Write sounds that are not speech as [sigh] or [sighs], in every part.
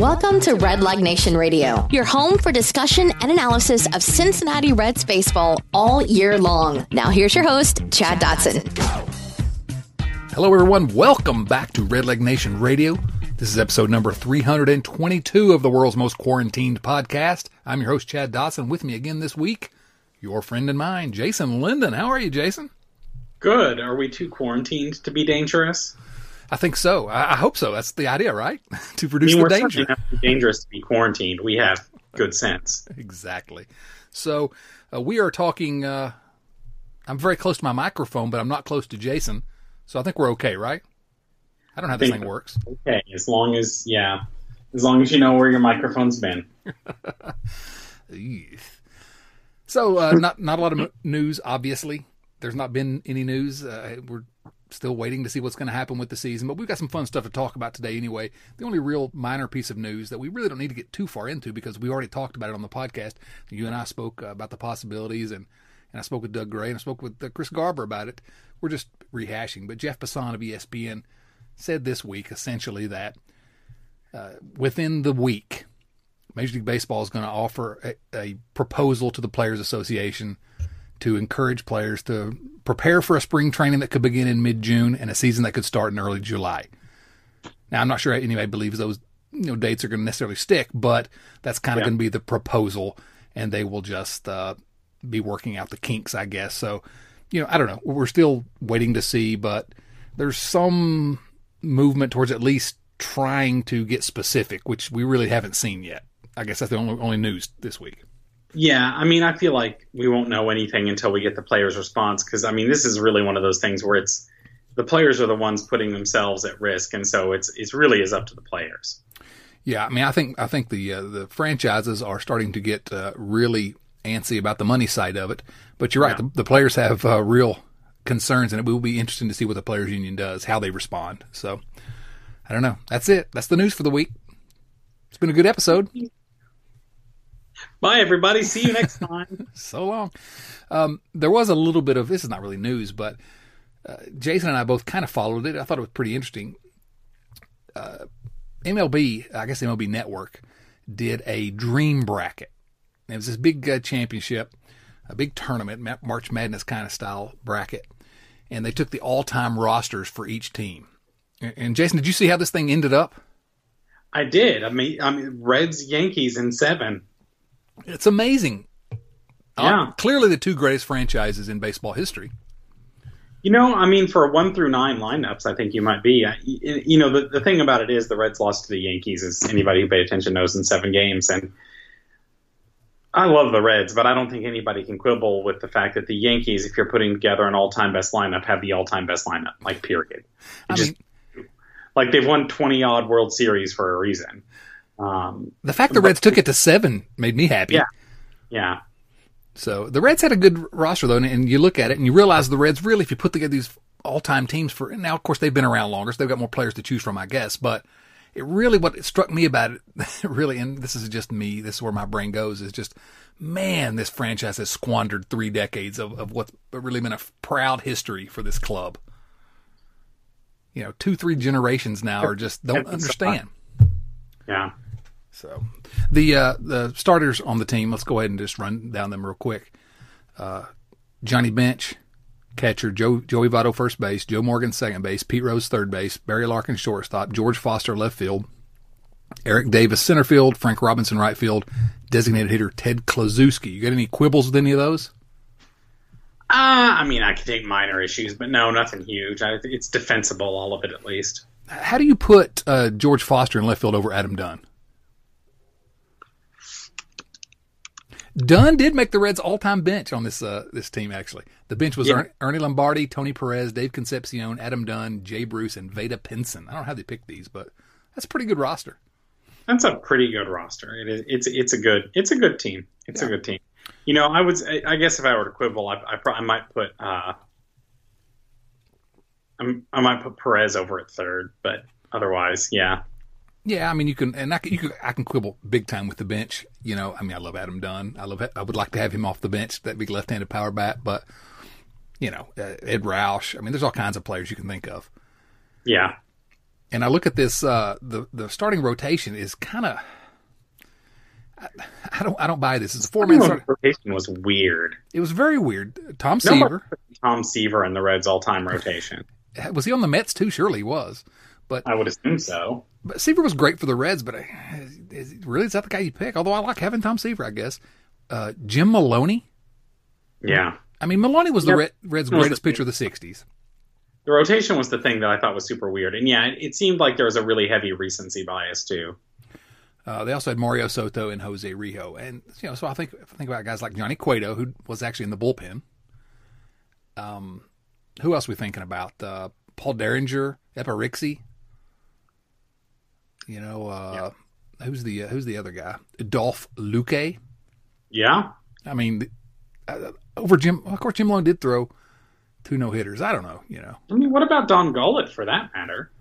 Welcome to Redleg Nation Radio, your home for discussion and analysis of Cincinnati Reds baseball all year long. Now, here's your host, Chad Dotson. Hello, everyone. Welcome back to Redleg Nation Radio. This is episode number 322 of the world's most quarantined podcast. I'm your host, Chad Dotson. With me again this week, your friend and mine, Jason Linden. How are you, Jason? Good. Are we too quarantined to be dangerous? I think so. I, I hope so. That's the idea, right? [laughs] to produce I mean, the danger. dangerous to be quarantined. We have good sense. Exactly. So uh, we are talking. Uh, I'm very close to my microphone, but I'm not close to Jason. So I think we're okay, right? I don't know how this thing works. Okay, as long as yeah, as long as you know where your microphone's been. [laughs] So uh, not not a lot of news. Obviously, there's not been any news. Uh, we're still waiting to see what's going to happen with the season, but we've got some fun stuff to talk about today. Anyway, the only real minor piece of news that we really don't need to get too far into because we already talked about it on the podcast. You and I spoke uh, about the possibilities, and and I spoke with Doug Gray and I spoke with uh, Chris Garber about it. We're just rehashing, but Jeff Passan of ESPN said this week essentially that uh, within the week. Major League Baseball is going to offer a, a proposal to the Players Association to encourage players to prepare for a spring training that could begin in mid June and a season that could start in early July. Now, I'm not sure anybody believes those you know dates are going to necessarily stick, but that's kind of Yeah. going to be the proposal, and they will just uh, be working out the kinks, I guess. So, you know, I don't know. We're still waiting to see, but there's some movement towards at least trying to get specific, which we really haven't seen yet. I guess that's the only only news this week. Yeah, I mean, I feel like we won't know anything until we get the players' response because I mean, this is really one of those things where it's the players are the ones putting themselves at risk, and so it's it's really is up to the players. Yeah, I mean, I think I think the uh, the franchises are starting to get uh, really antsy about the money side of it. But you're right, Yeah. the, the players have uh, real concerns, and it will be interesting to see what the players' union does, how they respond. So, I don't know. That's it. That's the news for the week. It's been a good episode. Bye, everybody. See you next time. [laughs] so long. Um, there was a little bit of this is not really news, but uh, Jason and I both kind of followed it. I thought it was pretty interesting. Uh, MLB, I guess MLB Network, did a dream bracket. It was this big uh, championship, a big tournament, March Madness kind of style bracket, and they took the all-time rosters for each team. And, Jason, did you see how this thing ended up? I did. I mean, I mean, Reds, Yankees in seven. It's amazing. Uh, Yeah. clearly the two greatest franchises in baseball history. You know, I mean, for one through nine lineups, I think you might be. I- You you know, the, the thing about it is the Reds lost to the Yankees, as anybody who paid attention knows, in seven games. And I love the Reds, but I don't think anybody can quibble with the fact that the Yankees, if you're putting together an all-time best lineup, have the all-time best lineup. Like, period. I Just- mean, Like they've won twenty odd World Series for a reason. Um, The fact the Reds took it to seven made me happy. Yeah. yeah, So the Reds had a good roster though, and, and you look at it and you realize the Reds really, if you put together these all-time teams for now, of course they've been around longer, so they've got more players to choose from, I guess. But it really, what struck me about it, [laughs] really, and this is just me, this is where my brain goes, is just, man, this franchise has squandered three decades of, of what's really been a proud history for this club. You know, two, three generations now are just don't understand. yeah. So the uh, the starters on the team. Let's go ahead and just run down them real quick. Uh, Johnny Bench, catcher. Joe Joey Votto first base. Joe Morgan second base. Pete Rose third base. Barry Larkin shortstop. George Foster left field. Eric Davis center field. Frank Robinson right field. Designated hitter Ted Kluszewski. You got any quibbles with any of those? Uh, I mean, I could take minor issues, but no, nothing huge. I, it's defensible, all of it at least. How do you put uh, George Foster in left field over Adam Dunn? Dunn did make the Reds' all-time bench on this uh, this team. Actually, the bench was Yeah. Ern- Ernie Lombardi, Tony Perez, Dave Concepcion, Adam Dunn, Jay Bruce, and Vada Pinson. I don't know how they picked these, but that's a pretty good roster. That's a pretty good roster. It is. It's it's a good. It's a good team. It's a good team. You know, I would. I I guess if I were to quibble, I I, I might put. Uh, I'm, I might put Perez over at third, but otherwise, yeah. Yeah, I mean you can, and I can, you can, I can quibble big time with the bench. You know, I mean I love Adam Dunn. I love, I would like to have him off the bench, that big left-handed power bat. But you know, uh, Edd Roush. I mean, there's all kinds of players you can think of. Yeah. And I look at this, uh, the the starting rotation is kind of. I, I don't. I don't buy this. It's a four man Starting rotation was weird. It was very weird. Tom Seaver. Tom Seaver in the Reds all time rotation. was he on the Mets too? Surely he was. But I would assume so. But Seaver was great for the Reds, but uh, is, really is that the guy you pick? Although I like having Tom Seaver, I guess. Uh, Jim Maloney. Yeah. I mean, Maloney was the yep. Reds' greatest pitcher of the '60s. The rotation was the thing that I thought was super weird, and yeah, it seemed like there was a really heavy recency bias too. Uh, they also had Mario Soto and Jose Rijo, and you know, so I think I think about guys like Johnny Cueto, who was actually in the bullpen. Um, who else are we thinking about? Uh, Paul Derringer, Eppa Rixey. You know, uh, yeah. who's the uh, who's the other guy? Dolph Luque. Yeah. I mean, uh, over Jim. Of course, Jim Long did throw two no hitters. I don't know. You know. I mean, what about Don Gullett for that matter?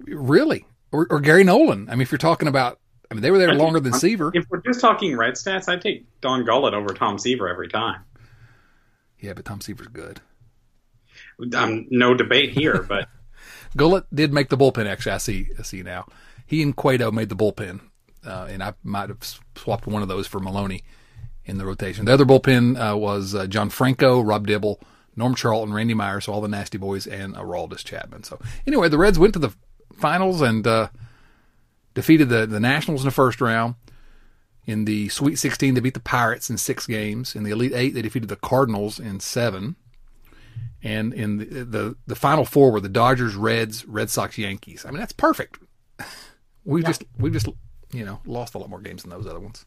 Really, or, or Gary Nolan? I mean, if you're talking about, I mean, they were there longer than Seaver. If we're just talking red stats, I'd take Don Gullett over Tom Seaver every time. Yeah, but Tom Seaver's good. Um, no debate here, but [laughs] Gullett did make the bullpen. Actually, I see. I see now. He and Cueto made the bullpen, uh, and I might have swapped one of those for Maloney in the rotation. The other bullpen uh, was uh, John Franco, Rob Dibble, Norm Charlton, Randy Myers, so all the nasty boys, and Aroldis Chapman. So anyway, the Reds went to the finals and uh, defeated the the Nationals in the first round. In the Sweet 16, they beat the Pirates in six games. In the Elite Eight, they defeated the Cardinals in seven. And in the, the, the final four were the Dodgers, Reds, Red Sox, Yankees. I mean, that's perfect. [laughs] We yeah. just we just you know lost a lot more games than those other ones.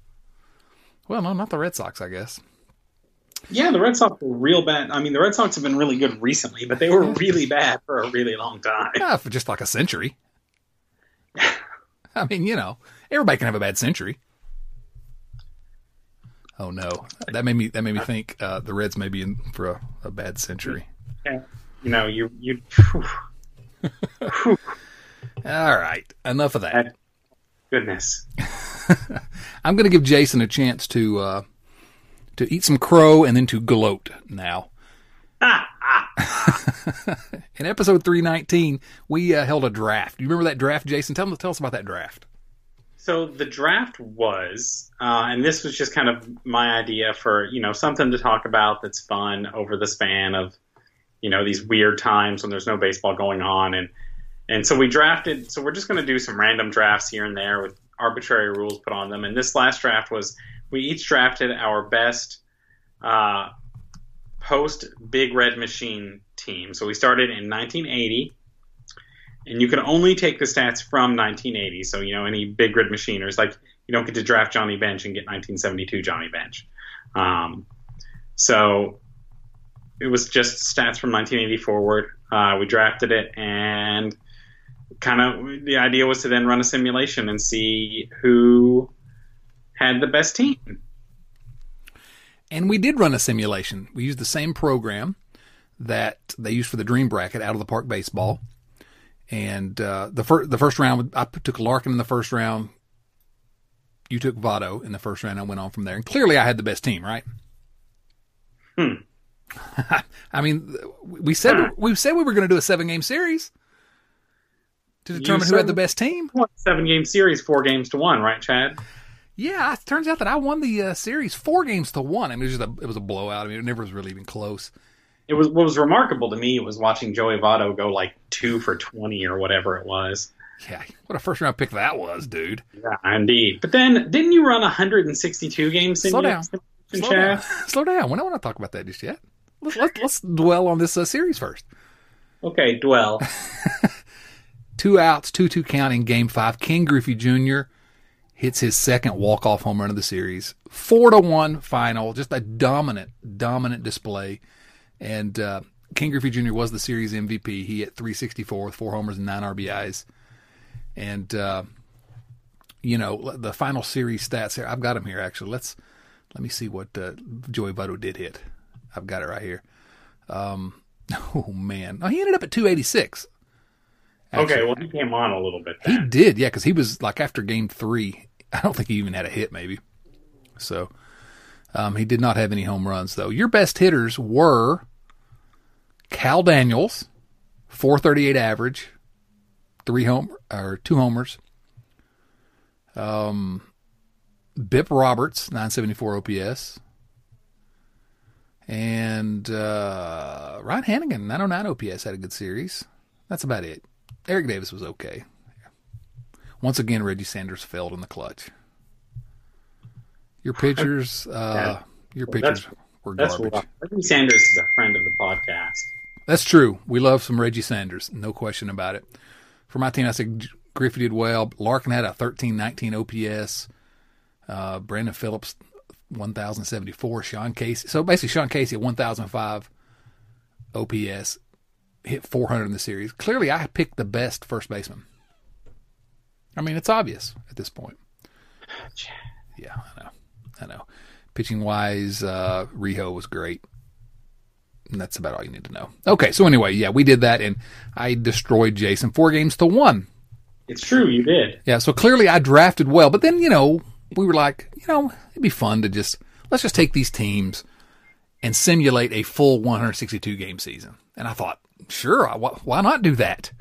Well, no, not the Red Sox, I guess. Yeah, the Red Sox were real bad. I mean, the Red Sox have been really good recently, but they were [laughs] really bad for a really long time. Yeah, for just like a century. I mean, you know, everybody can have a bad century. Oh no, that made me that made me think uh, the Reds may be in for a, a bad century. Yeah. You know, you you. [laughs] [laughs] All right, enough of that. Goodness. [laughs] I'm going to give Jason a chance to uh, to eat some crow and then to gloat now. [laughs] In episode 319, we uh, held a draft. Do you remember that draft, Jason? Tell, tell us about that draft. So the draft was, uh, and this was just kind of my idea for you know something to talk about that's fun over the span of you know these weird times when there's no baseball going on and and so we drafted. So we're just going to do some random drafts here and there with arbitrary rules put on them. And this last draft was we each drafted our best uh, post Big Red Machine team. So we started in 1980, and you can only take the stats from 1980. So you know any Big Red Machiners, like you don't get to draft Johnny Bench and get 1972 Johnny Bench. Um, so it was just stats from 1980 forward. Uh, we drafted it and kind of the idea was to then run a simulation and see who had the best team. And we did run a simulation. We used the same program that they used for the Dream Bracket, out of the park baseball. And uh, the first the first round, I took Larkin in the first round. You took Votto in the first round. I went on from there, and clearly I had the best team, right? Hmm. [laughs] I mean, we said we said we were going to do a seven game series to determine who had the best team. Seven game series, four games to one, right, Chad? Yeah, it turns out that I won the uh, series four games to one. I mean, it was, a, it was a blowout. I mean, it never was really even close. It was what was remarkable to me was watching Joey Votto go like two for twenty or whatever it was. Yeah, what a first round pick that was, dude. Yeah, indeed. But then, didn't you run 162 games? Slow down. Slow down. [laughs] Slow down. We don't want to talk about that just yet. Let's let's, let's dwell on this uh, series first. Okay, dwell. [laughs] two outs, 2 2 count in game five. Ken Griffey Jr. hits his second walk off home run of the series. Four to one final. Just a dominant, dominant display. And uh, Ken Griffey Jr. was the series MVP. He hit 364 with four homers and nine RBIs. And, uh, you know, the final series stats here, I've got them here actually. Let's, let me see what uh, Joey Votto did hit. I've got it right here. Um, [laughs] oh, man. Oh, he ended up at 286. Actually, okay, well, he came on a little bit. Then. He did, yeah, because he was like after game three. [laughs] I don't think he even had a hit, maybe. So um, he did not have any home runs, though. Your best hitters were Kal Daniels, 438 average, three home or two homers. Um, Bip Roberts, 974 OPS. And uh, Ryan Hanigan, 909 OPS, had a good series. That's about it. Eric Davis was okay. Once again, Reggie Sanders failed in the clutch. Your pitchers, [laughs] uh, your pitchers That's- were That's garbage. Reggie Sanders is a friend of the podcast. That's true. We love some Reggie Sanders, no question about it. For my team, I said Griffey did well. Larkin had a 1319 OPS. Uh, Brandon Phillips, 1074. Sean Casey. So basically, Sean Casey at 1005 OPS, hit 400 in the series. Clearly, I picked the best first baseman. I mean, it's obvious at this point. Yeah, I know. I know. Pitching wise, uh, Rijo was great. And that's about all you need to know. Okay, so anyway, yeah, we did that, and I destroyed Jason four games to one. It's true, you did. Yeah, so clearly I drafted well, but then you know we were like, you know, it'd be fun to just let's just take these teams and simulate a full 162 game season. And I thought, sure, why not do that?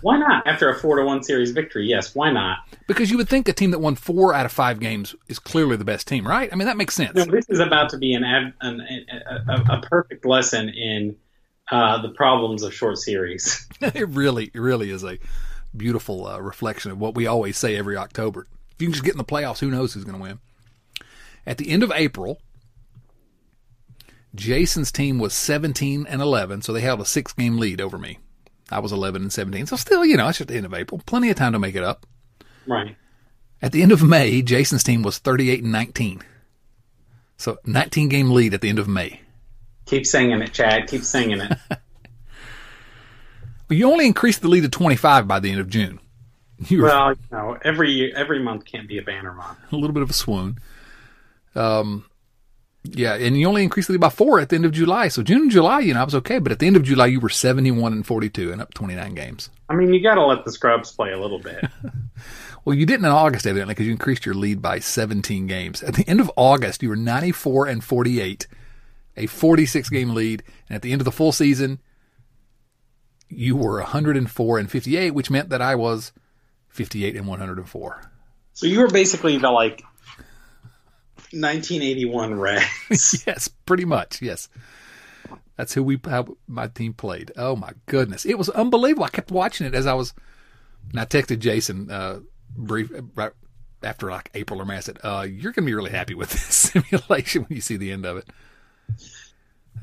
Why not? After a four to one series victory, yes, why not? Because you would think a team that won four out of five games is clearly the best team, right? I mean, that makes sense. No, this is about to be an, an a, a, a perfect lesson in uh, the problems of short series. [laughs] [laughs] it really, it really is a beautiful uh, reflection of what we always say every October. If you can just get in the playoffs, who knows who's going to win? At the end of April, Jason's team was 17 and 11, so they held a six game lead over me. I was 11 and 17, so still, you know, it's just the end of April. Plenty of time to make it up. Right. At the end of May, Jason's team was 38 and 19. So 19 game lead at the end of May. Keep singing it, Chad. Keep singing it. [laughs] Well, you only increased the lead to 25 by the end of June. [laughs] You well, you know, every every month can't be a banner month. a little bit of a swoon. Um, yeah, and you only increased the lead by four at the end of July. So June and July, you know, I was okay, but at the end of July, you were 71 and 42 and up 29 games. I mean, you got to let the scrubs play a little bit. [laughs] [laughs] Well, you didn't in August, evidently, because you increased your lead by 17 games. At the end of August, you were 94 and 48, a 46 game lead. And at the end of the full season, you were 104 and 58, which meant that I was 58 and 104. so you were basically the like 1981 Reds. [laughs] yes, pretty much. Yes. That's who we how my team played. Oh my goodness, it was unbelievable. I kept watching it as I was, and I texted Jason uh, brief right after like April or May. I said, uh, "You're going to be really happy with [laughs] this simulation when you see the end of it."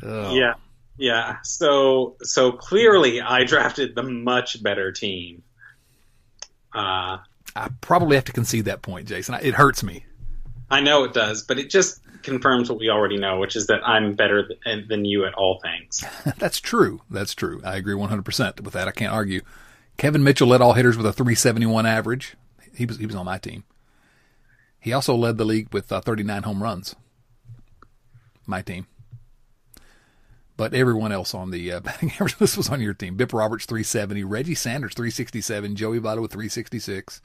Oh. Yeah, yeah. So so clearly, I drafted the much better team. Uh, I probably have to concede that point, Jason. It hurts me. I know it does, but it just confirms what we already know, which is that I'm better th- than you at all things. [laughs] That's true. That's true. I agree 100% with that. I can't argue. Kevin Mitchell led all hitters with a 371 average. He was he was on my team. He also led the league with uh, 39 home runs. My team. But everyone else on the uh, [laughs] batting average list was on your team. Bip Roberts 370, Reggie Sanders 367, Joey Votto with 366,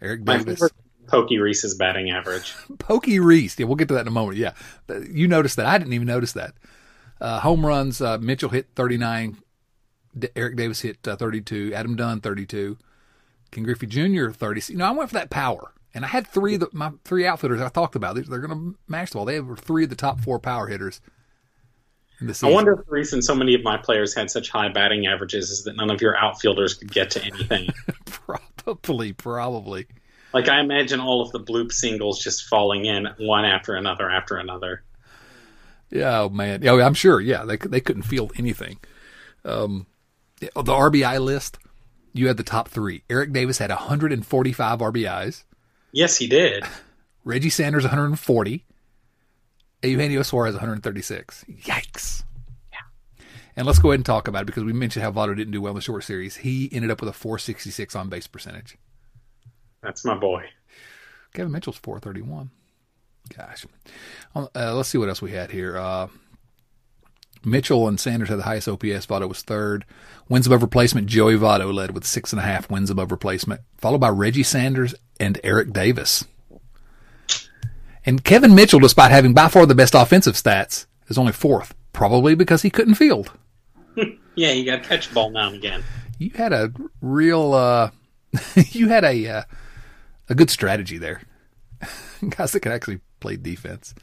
Eric Davis, Pokey Reese's batting average. [laughs] Pokey Reese. Yeah, we'll get to that in a moment. Yeah, you noticed that. I didn't even notice that. Uh, home runs. Uh, Mitchell hit 39. D- Eric Davis hit uh, 32. Adam Dunn 32. Ken Griffey Jr. 30. You know, I went for that power, and I had three of the, my three outfielders I talked about. They're, they're going to match the ball. They were three of the top four power hitters. In the I wonder if the reason so many of my players had such high batting averages is that none of your outfielders could get to anything. [laughs] probably, probably. Like I imagine all of the bloop singles just falling in one after another after another. Yeah, oh man. Yeah, I'm sure. Yeah, they they couldn't feel anything. Um, the RBI list. You had the top three. Eric Davis had 145 RBIs. Yes, he did. [laughs] Reggie Sanders 140. Eugenio Suarez 136. Yikes. Yeah. And let's go ahead and talk about it because we mentioned how Votto didn't do well in the short series. He ended up with a 466 on base percentage. That's my boy. Kevin Mitchell's 431. Gosh. Uh, let's see what else we had here. Uh, Mitchell and Sanders had the highest OPS. Votto was third. Wins above replacement. Joey Votto led with six and a half wins above replacement, followed by Reggie Sanders and Eric Davis. And Kevin Mitchell, despite having by far the best offensive stats, is only fourth, probably because he couldn't field. [laughs] Yeah, you got to catch the ball now and again. you had a real, uh, [laughs] you had a uh, a good strategy there. [laughs] Guys that can actually play defense.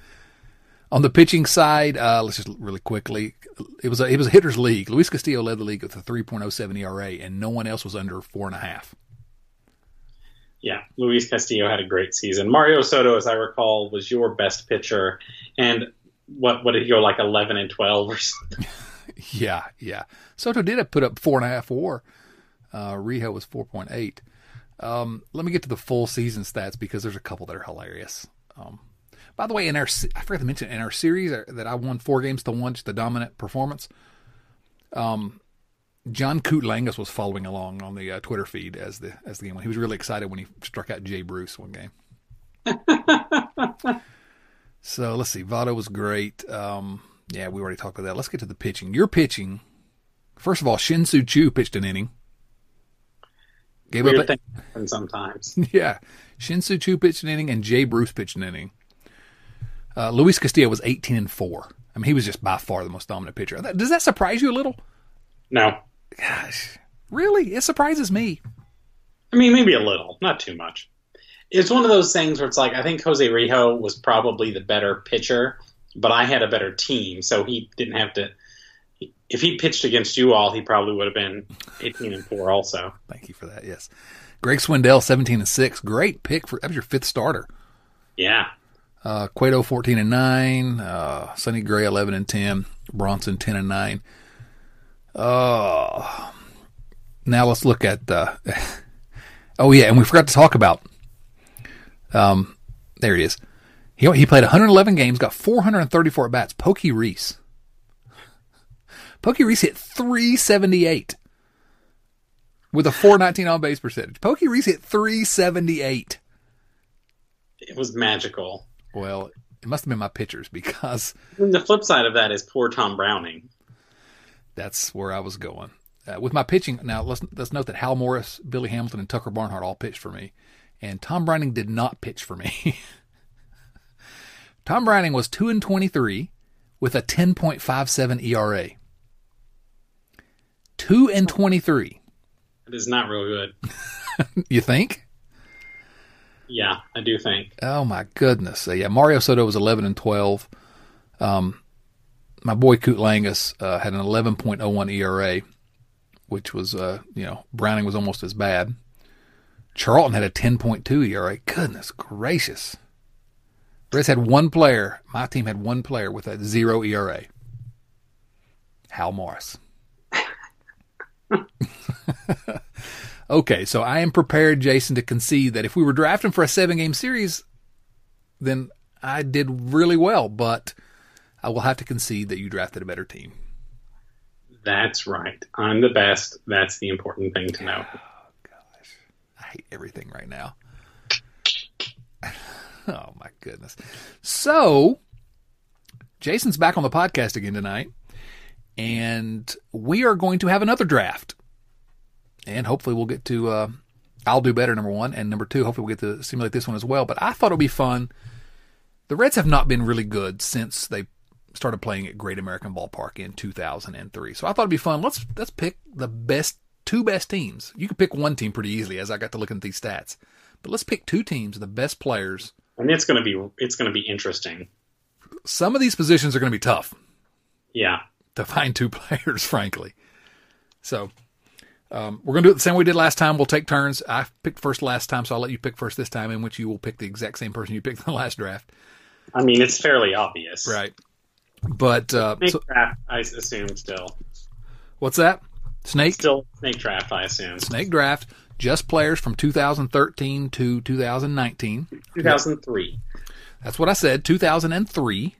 On the pitching side, uh, let's just really quickly. It was a it was a hitters league. Luis Castillo led the league with a 3.07 ERA, and no one else was under four and a half. Yeah, Luis Castillo had a great season. Mario Soto, as I recall, was your best pitcher, and what what did he go like 11 and 12 or something? [laughs] [laughs] yeah, yeah. Soto did put up four and a half WAR. Uh, was 4.8. Um, let me get to the full season stats because there's a couple that are hilarious. Um, by the way, in our I forgot to mention in our series that I won four games to one, just the dominant performance. Um, Jon Coutlangus was following along on the uh, Twitter feed as the as the game went. He was really excited when he struck out Jay Bruce one game. [laughs] so let's see. Votto was great. Um, yeah, we already talked about that. Let's get to the pitching. Your pitching. First of all, Shin-Soo Choo pitched an inning. Gave Weird up. Thing happen sometimes. [laughs] Yeah, Shin-Soo Choo pitched an inning, and Jay Bruce pitched an inning. Uh, Luis Castillo was 18 and four. I mean, he was just by far the most dominant pitcher. Does that surprise you a little? No. Gosh, really? It surprises me. I mean, maybe a little, not too much. It's one of those things where it's like I think Jose Rijo was probably the better pitcher, but I had a better team, so he didn't have to. If he pitched against you all, he probably would have been 18 and four. Also, thank you for that. Yes, Greg Swindell, 17 and six, great pick for that was your fifth starter. Yeah. Uh, Cueto, 14 and nine. Uh, Sonny Gray, 11 and 10. Bronson, 10 and nine. Uh, now let's look at. Uh, [laughs] oh yeah, and we forgot to talk about. Um, there it is. He he played 111 games, got 434 at bats. Pokey Reese. Pokey Reese hit 378 with a 419 on base percentage. Pokey Reese hit 378. It was magical. Well, it must have been my pitchers because. And the flip side of that is poor Tom Browning. That's where I was going. Uh, with my pitching, now let's let's note that Hal Morris, Billy Hamilton, and Tucker Barnhart all pitched for me, and Tom Browning did not pitch for me. [laughs] Tom Browning was two and twenty three, with a ten point five seven ERA. Two and twenty three. It is not real good. [laughs] you think? Yeah, I do think. Oh my goodness! Uh, yeah, Mario Soto was eleven and twelve. Um, my boy Coutlangus uh, had an 11.01 ERA, which was, uh, you know, Browning was almost as bad. Charlton had a 10.2 ERA. Goodness gracious. Reds had one player. My team had one player with a zero ERA. Hal Morris. [laughs] okay, so I am prepared, Jason, to concede that if we were drafting for a seven game series, then I did really well. But I will have to concede that you drafted a better team. That's right. I'm the best. That's the important thing to know. Oh, gosh. I hate everything right now. [sighs] oh, my goodness. So, Jason's back on the podcast again tonight, and we are going to have another draft. And hopefully, we'll get to. Uh, I'll do better, number one. And number two, hopefully, we'll get to simulate this one as well. But I thought it would be fun. The Reds have not been really good since they started playing at Great American Ballpark in 2003. So I thought it'd be fun. Let's let's pick the best two best teams. You can pick one team pretty easily as I got to looking at these stats. But let's pick two teams, the best players. And it's going to be it's going to be interesting. Some of these positions are going to be tough. Yeah. To find two [laughs] players, frankly. So um, we're going to do it the same way we did last time. We'll take turns. I picked first last time, so I'll let you pick first this time, in which you will pick the exact same person you picked [laughs] in the last draft. I mean, it's fairly obvious. Right. But uh, snake so, draft, I assume still. What's that? Snake? Still snake draft, I assume. Snake draft. Just players from 2013 to 2019. 2003. That's what I said. 2003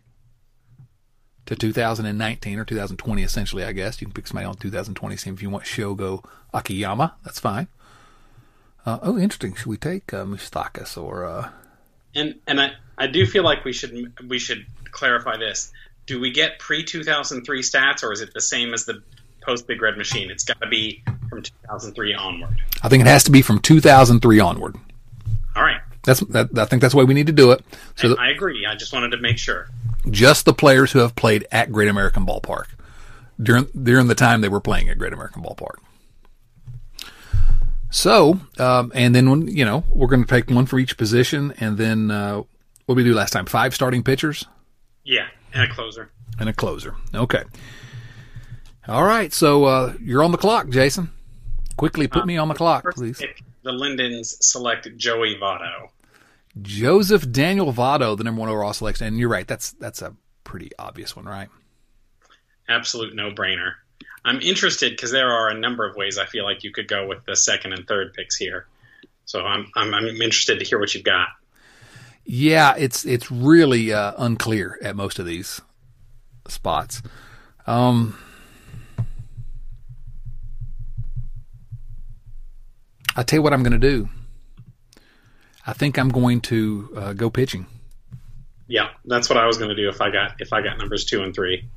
to 2019 or 2020, essentially. I guess you can pick somebody on 2020. See if you want Shogo Akiyama. That's fine. Uh, oh, interesting. Should we take uh, Moustakas or? Uh... And and I I do feel like we should we should clarify this do we get pre 2003 stats or is it the same as the post Big Red Machine? It's got to be from 2003 onward. I think it has to be from 2003 onward. All right. That's that, I think that's the way we need to do it. So I agree. I just wanted to make sure. Just the players who have played at Great American Ballpark during during the time they were playing at Great American Ballpark. So, um, and then when, you know, we're going to take one for each position, and then uh, what did we do last time? Five starting pitchers Yeah, and a closer. and a closer. Okay. All right. So uh, you're on the clock, Jason. Quickly put me on the clock, please. pick, the Lindens select Joey Votto. Joseph Daniel Votto, the number one overall selection, and you're right. That's that's a pretty obvious one, right? Absolute no-brainer. I'm interested because there are a number of ways I feel like you could go with the second and third picks here. So I'm I'm, I'm interested to hear what you've got. Yeah, it's it's really uh, unclear at most of these spots. Um, I tell you what I'm going to do. I think I'm going to uh, go pitching. Yeah, that's what I was going to do if I got if I got numbers two and three.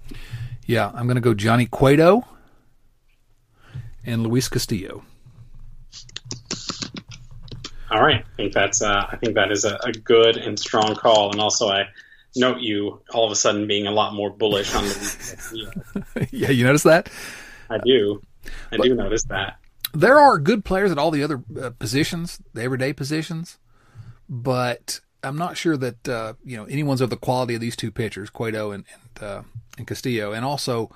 Yeah, I'm going to go Johnny Cueto and Luis Castillo. All right, I think that's uh, I think that is a, a good and strong call, and also I note you all of a sudden being a lot more bullish on the. [laughs] yeah, you notice that? I do, I do notice that. there are good players at all the other uh, positions, the everyday positions, but I'm not sure that uh, you know anyone's of the quality of these two pitchers, Cueto and and, uh, and Castillo. And also,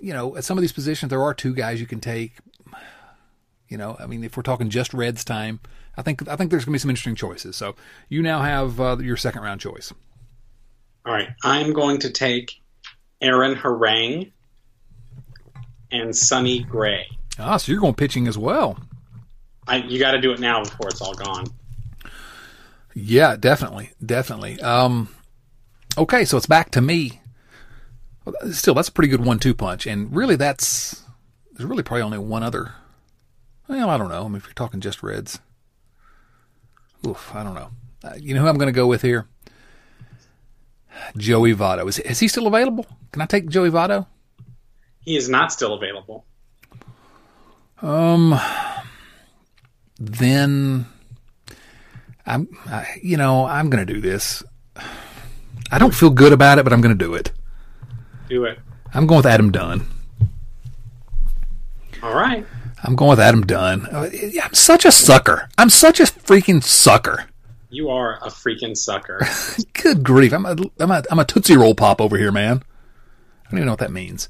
you know, at some of these positions, there are two guys you can take. You know, I mean, if we're talking just Reds time, I think I think there's going to be some interesting choices. So you now have uh, your second round choice. All right, I'm going to take Aaron Harang and Sonny Gray. Ah, so you're going pitching as well. I, you got to do it now before it's all gone. Yeah, definitely, definitely. Um, okay, so it's back to me. Still, that's a pretty good one-two punch, and really, that's there's really probably only one other. Well, I don't know. I mean, if you're talking just Reds, oof, I don't know. Uh, you know who I'm going to go with here? Joey Votto. Is is he still available? Can I take Joey Votto? He is not still available. Um, then I'm, I, you know, I'm going to do this. I don't feel good about it, but I'm going to do it. Do it. I'm going with Adam Dunn. All right. I'm going with Adam Dunn. Uh, I'm such a sucker. I'm such a freaking sucker. You are a freaking sucker. [laughs] Good grief. I'm a, I'm a, I'm a Tootsie Roll Pop over here, man. I don't even know what that means.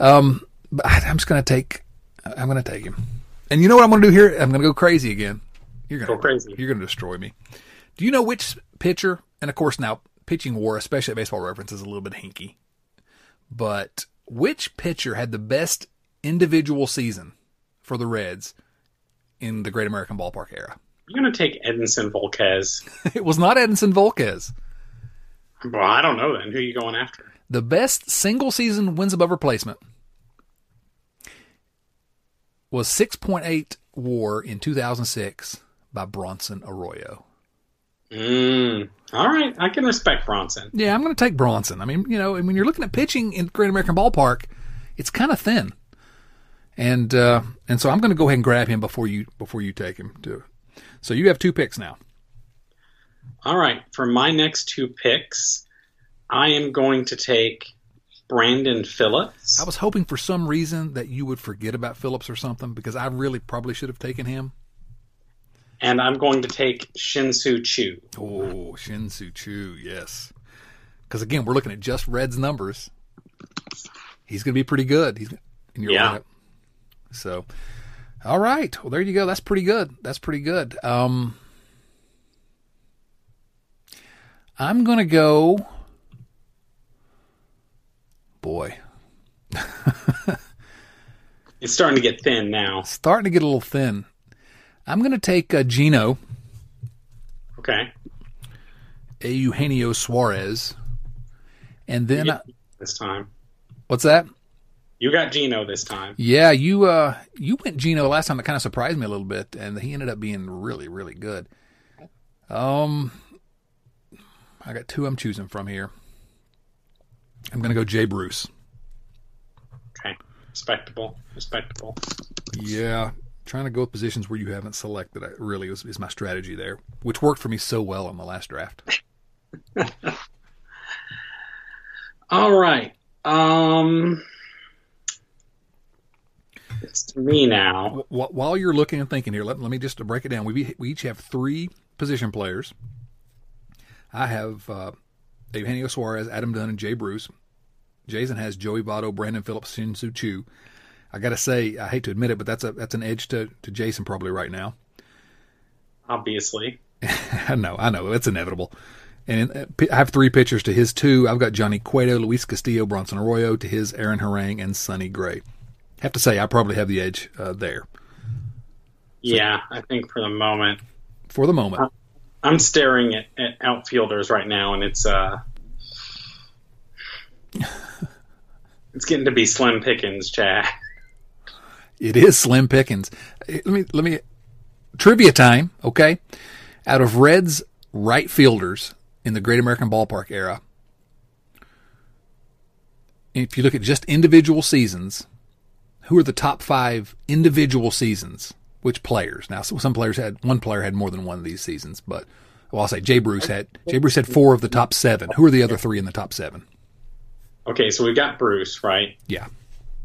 Um, but I'm just going to take, I'm going to take him. And you know what I'm going to do here? I'm going to go crazy again. You're gonna Go crazy. You're going to destroy me. Do you know which pitcher? And of course, now pitching war, especially at Baseball Reference, is a little bit hinky. But which pitcher had the best individual season for the Reds in the Great American Ballpark era? I'm going to take Edinson Volquez. [laughs] It was not Edinson Volquez. Well, I don't know then. Who are you going after? The best single season wins above replacement was 6.8 war in 2006 by Bronson Arroyo. Mm. All right. I can respect Bronson. Yeah, I'm going to take Bronson. I mean, you know, and when you're looking at pitching in Great American Ballpark, it's kind of thin, and uh, and so I'm going to go ahead and grab him before you before you take him too. So you have two picks now. All right. For my next two picks, I am going to take Brandon Phillips. I was hoping for some reason that you would forget about Phillips or something because I really probably should have taken him. And I'm going to take Shin-Soo Choo. Oh, Shin-Soo Choo, yes. Because again, we're looking at just Red's numbers. He's going to be pretty good. He's in your Yeah. lineup. So, all right. Well, there you go. That's pretty good. That's pretty good. Um, I'm going to go. Boy, [laughs] It's starting to get thin now. starting to get a little thin. I'm going to take uh, Gino Okay. Eugenio Suarez, and then uh, This time. what's that? You got Gino this time. Yeah, you uh you went Gino last time. That kind of surprised me a little bit, and he ended up being really, really good. Um, I got two I'm choosing from here. I'm gonna go Jay Bruce. Okay. Respectable. Respectable. Yeah, trying to go with positions where you haven't selected. Really is, is my strategy there, which worked for me so well on the last draft. [laughs] All right. Um it's to me now. While you're looking and thinking here, let, let me just break it down. We, we each have three position players. I have uh, Eugenio Suarez, Adam Dunn, and Jay Bruce. Jason has Joey Votto, Brandon Phillips, Shin-Soo Choo. I got to say, I hate to admit it, but that's a that's an edge to, to Jason probably right now. Obviously. [laughs] I know, I know, it's inevitable. And uh, I have three pitchers to his two. I've got Johnny Cueto, Luis Castillo, Bronson Arroyo to his Aaron Harang and Sonny Gray. Have to say, I probably have the edge uh, there. So, yeah, I think for the moment. For the moment. I'm staring at, at outfielders right now, and it's uh, [laughs] it's getting to be slim pickings, Chad. It is slim pickings. Eh, let me let me trivia time, okay? Out of Reds right fielders in the Great American Ballpark era, if you look at just individual seasons, who are the top five individual seasons? Which players? Now, some players had one player had more than one of these seasons, but well, I'll say Jay Bruce had Jay Bruce had four of the top seven. Who are the other three in the top seven? Okay, so we've got Bruce, right? Yeah.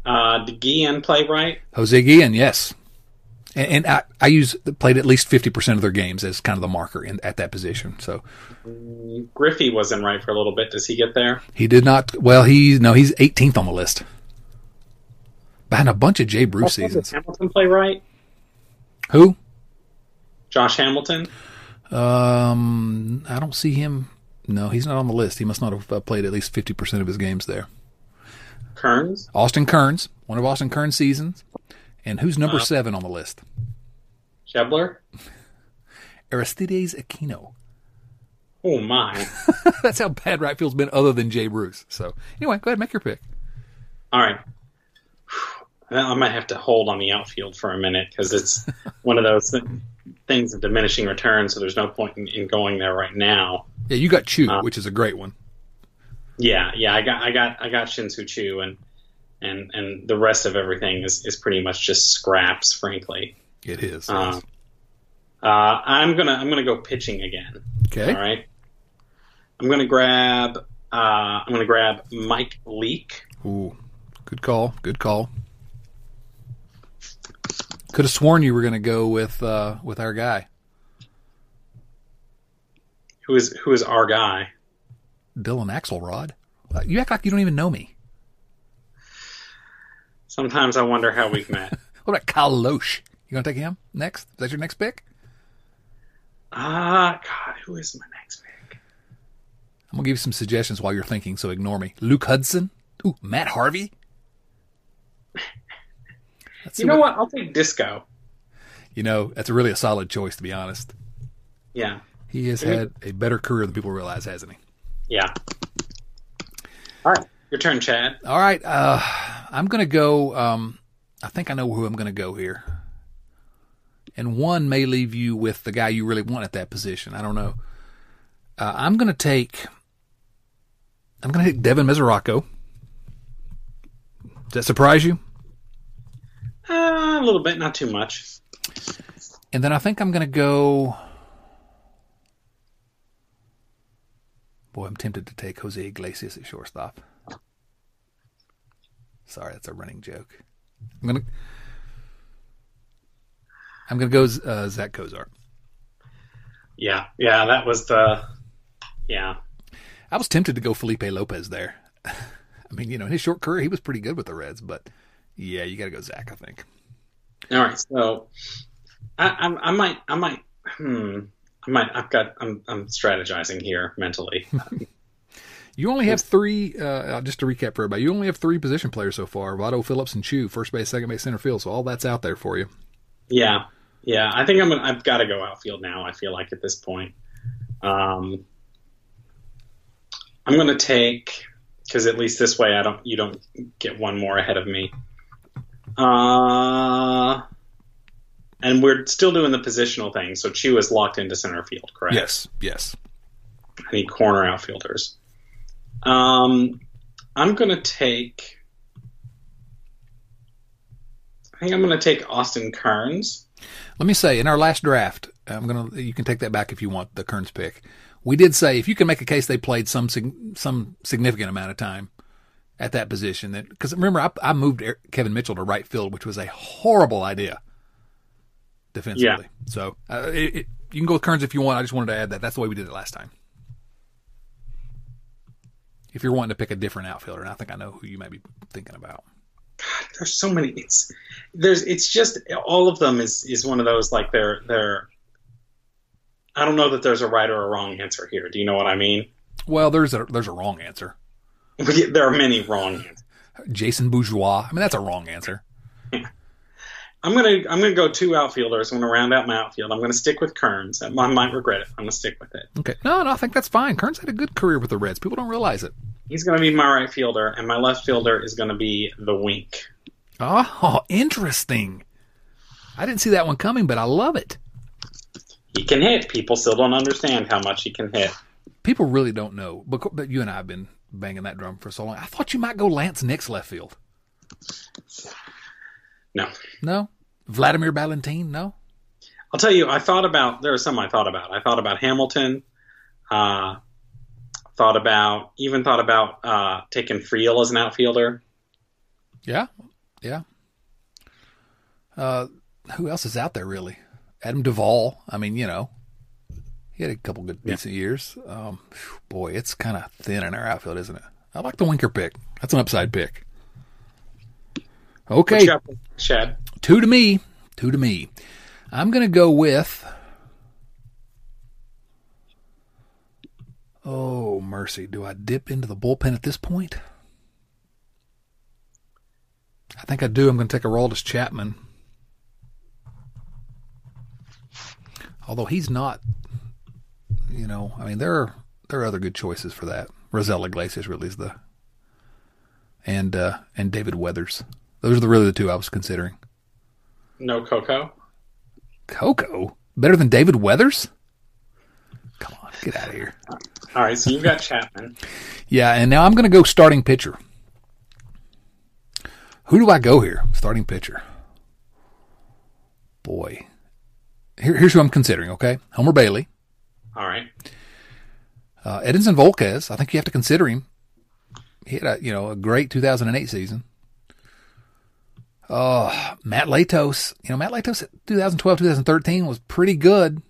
Uh, did Guillen play right? Jose Guillen, yes. And, and I, I use played at least fifty percent of their games as kind of the marker in, at that position. So Griffey wasn't right for a little bit. Does he get there? He did not. Well, he no, he's 18th on the list. Behind a bunch of Jay Bruce seasons. Hamilton play right? Who? Josh Hamilton. Um, I don't see him. No, he's not on the list. He must not have uh, played at least 50% of his games there. Kearns? Austin Kearns, one of Austin Kearns' seasons. And who's number uh, seven on the list? Schebler? [laughs] Aristides Aquino. Oh, my. [laughs] That's how bad right field's been other than Jay Bruce. So, anyway, go ahead, make your pick. All right. [sighs] I might have to hold on the outfield for a minute because it's [laughs] one of those things of diminishing returns, so there's no point in, in going there right now. Yeah, you got Choo, uh, which is a great one. Yeah, yeah, I got, I got, I got Shin-Soo Choo, and and and the rest of everything is is pretty much just scraps, frankly. It is. Uh, uh, I'm gonna I'm gonna go pitching again. Okay. All right. I'm gonna grab uh, I'm gonna grab Mike Leake. Ooh, good call. Good call. Could have sworn you were going to go with uh, with our guy. Who is who is our guy? Dylan Axelrod. Uh, you act like you don't even know me. Sometimes I wonder how we've met. [laughs] what about Kyle Lohse? You going to take him next? Is that your next pick? Ah, uh, God, who is my next pick? I'm gonna give you some suggestions while you're thinking, so ignore me. Luke Hudson. Ooh, Matt Harvey. [laughs] you know what, what? I'll take Disco. You know, that's really a solid choice, to be honest. Yeah. He has had a better career than people realize, hasn't he? Yeah. All right. Your turn, Chad. All right. Uh, I'm going to go. Um, I think I know who I'm going to go here. And one may leave you with the guy you really want at that position. I don't know. Uh, I'm going to take. I'm going to take Devin Mesoraco. Does that surprise you? Uh, a little bit, not too much. And then I think I'm going to go. Boy, I'm tempted to take Jose Iglesias at shortstop. Sorry, that's a running joke. I'm gonna. I'm gonna go uh, Zack Cozart. Yeah, yeah, that was the. Yeah. I was tempted to go Felipe Lopez there. [laughs] I mean, you know, in his short career, he was pretty good with the Reds, but yeah, you got to go Zach. I think. All right, so I, I, I might, I might, hmm, I might. I've got. I'm, I'm strategizing here mentally. [laughs] you only have three. Uh, just to recap for everybody, you only have three position players so far: Votto, Phillips, and Choo. First base, second base, center field. So all that's out there for you. Yeah, yeah. I think I'm. Gonna, I've got to go outfield now. I feel like at this point, um, I'm going to take because at least this way I don't you don't get one more ahead of me. Uh, and we're still doing the positional thing. So Choo is locked into center field, correct? Yes, yes. I need corner outfielders. Um, I'm going to take. I think I'm going to take Austin Kearns. Let me say, in our last draft, I'm going to. You can take that back if you want the Kearns pick we did say if you can make a case they played some some significant amount of time at that position. Because remember, I, I moved Kevin Mitchell to right field, which was a horrible idea defensively. Yeah. So uh, it, it, you can go with Kearns if you want. I just wanted to add that. That's the way we did it last time. If you're wanting to pick a different outfielder, and I think I know who you might be thinking about. God, there's so many. It's there's it's just all of them is is one of those like they're they're. I don't know that there's a right or a wrong answer here. Do you know what I mean? Well, there's a there's a wrong answer. [laughs] there are many wrong. Jason Bourgeois. I mean, that's a wrong answer. I'm gonna I'm gonna go two outfielders. I'm gonna round out my outfield. I'm gonna stick with Kearns. I might regret it. I'm gonna stick with it. Okay. No, no, I think that's fine. Kearns had a good career with the Reds. People don't realize it. He's gonna be my right fielder, and my left fielder is gonna be the Wink. Oh, interesting. I didn't see that one coming, but I love it. He can hit. People still don't understand how much he can hit. People really don't know. But you and I have been banging that drum for so long. I thought you might go Laynce Nix left field. No. No? Vladimir Valentin? No? I'll tell you, I thought about, there are some I thought about. I thought about Hamilton, uh, thought about, even thought about uh, taking Freel as an outfielder. Yeah, yeah. Uh, who else is out there really? Adam Duvall. I mean, you know, he had a couple good decent yeah. years. Um, boy, it's kind of thin in our outfield, isn't it? I like the Winker pick. That's an upside pick. Okay. Chad. Two to me. Two to me. I'm going to go with. Oh, mercy. Do I dip into the bullpen at this point? I think I do. I'm going to take a Aroldis Chapman. Although he's not, you know, I mean, there are there are other good choices for that. Raisel Iglesias really is the, and uh, and David Weathers. Those are the, really the two I was considering. No Coco. Coco better than David Weathers. Come on, get out of here. All right, so you've got Chapman. yeah, and now I'm going to go starting pitcher. Who do I go here? Starting pitcher. Boy, here, here's who I'm considering. Okay, Homer Bailey. All right. Uh, Edinson Volquez. I think you have to consider him. He had a you know a great 2008 season. Oh, Matt Latos. You know, Matt Latos 2012, 2013 was pretty good.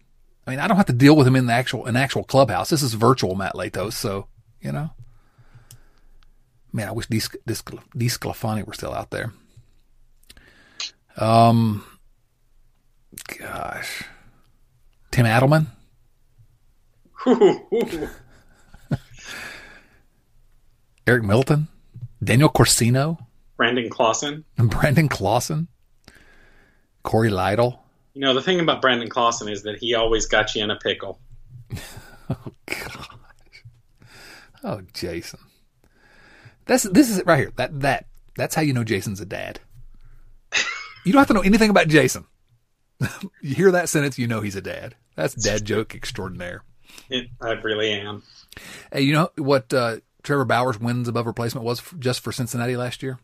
I mean, I don't have to deal with him in the actual an actual clubhouse. This is virtual Matt Latos, so you know. Man, I wish DeSclafani were still out there. Um, gosh, Tim Adleman. [laughs] Eric Milton, Daniel Corcino. Brandon Claussen. [laughs] Brandon Claussen. Cory Lidle? You know, the thing about Brandon Claussen is that he always got you in a pickle. [laughs] oh, gosh. Oh, Jason. That's this is it right here. That that that's how you know Jason's a dad. [laughs] You don't have to know anything about Jason. you hear that sentence, you know he's a dad. That's dad joke extraordinaire. It, I really am. Hey, you know what uh, Trevor Bauer's wins above replacement was for, just for Cincinnati last year?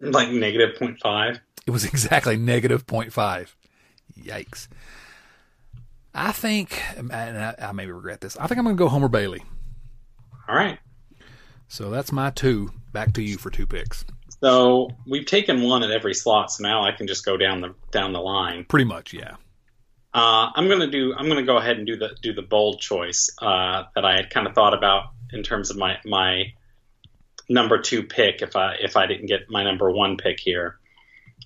Like negative 0.5. It was [laughs] exactly negative 0.5. Yikes. I think, and I, I maybe regret this, I think I'm going to go Homer Bailey. All right. So that's my two. Back to you for two picks. So we've taken one at every slot, so now I can just go down the down the line. Pretty much, yeah. Uh, I'm gonna do. I'm gonna go ahead and do the do the bold choice uh, that I had kind of thought about in terms of my my number two pick if I if I didn't get my number one pick here,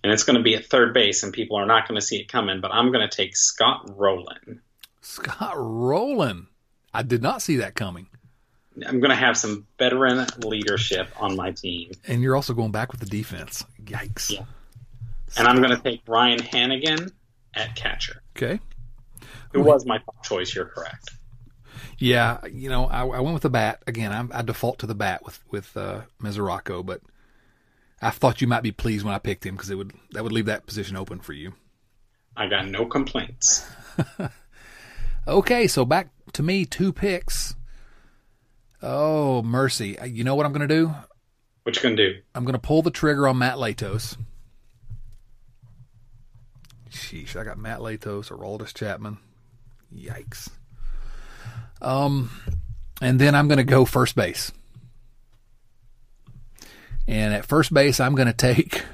and it's going to be at third base, and people are not going to see it coming. But I'm going to take Scott Rolen. Scott Rolen, I did not see that coming. I'm going to have some veteran leadership on my team. And you're also going back with the defense. Yikes. Yeah. And I'm going to take Ryan Hanigan at catcher. Okay. It was my top choice. You're correct. Yeah, you know, I, I went with the bat again. I'm, i default to the bat with with uh, Mesoraco, but I thought you might be pleased when I picked him because it would that would leave that position open for you. I got no complaints. [laughs] okay, so back to me, two picks. Oh mercy! Uh, you know what I'm going to do? What you going to do? I'm going to pull the trigger on Matt Latos. Sheesh, I got Matt Latos or Aroldis Chapman. Yikes. Um, and then I'm going to go first base. And at first base, I'm going to take.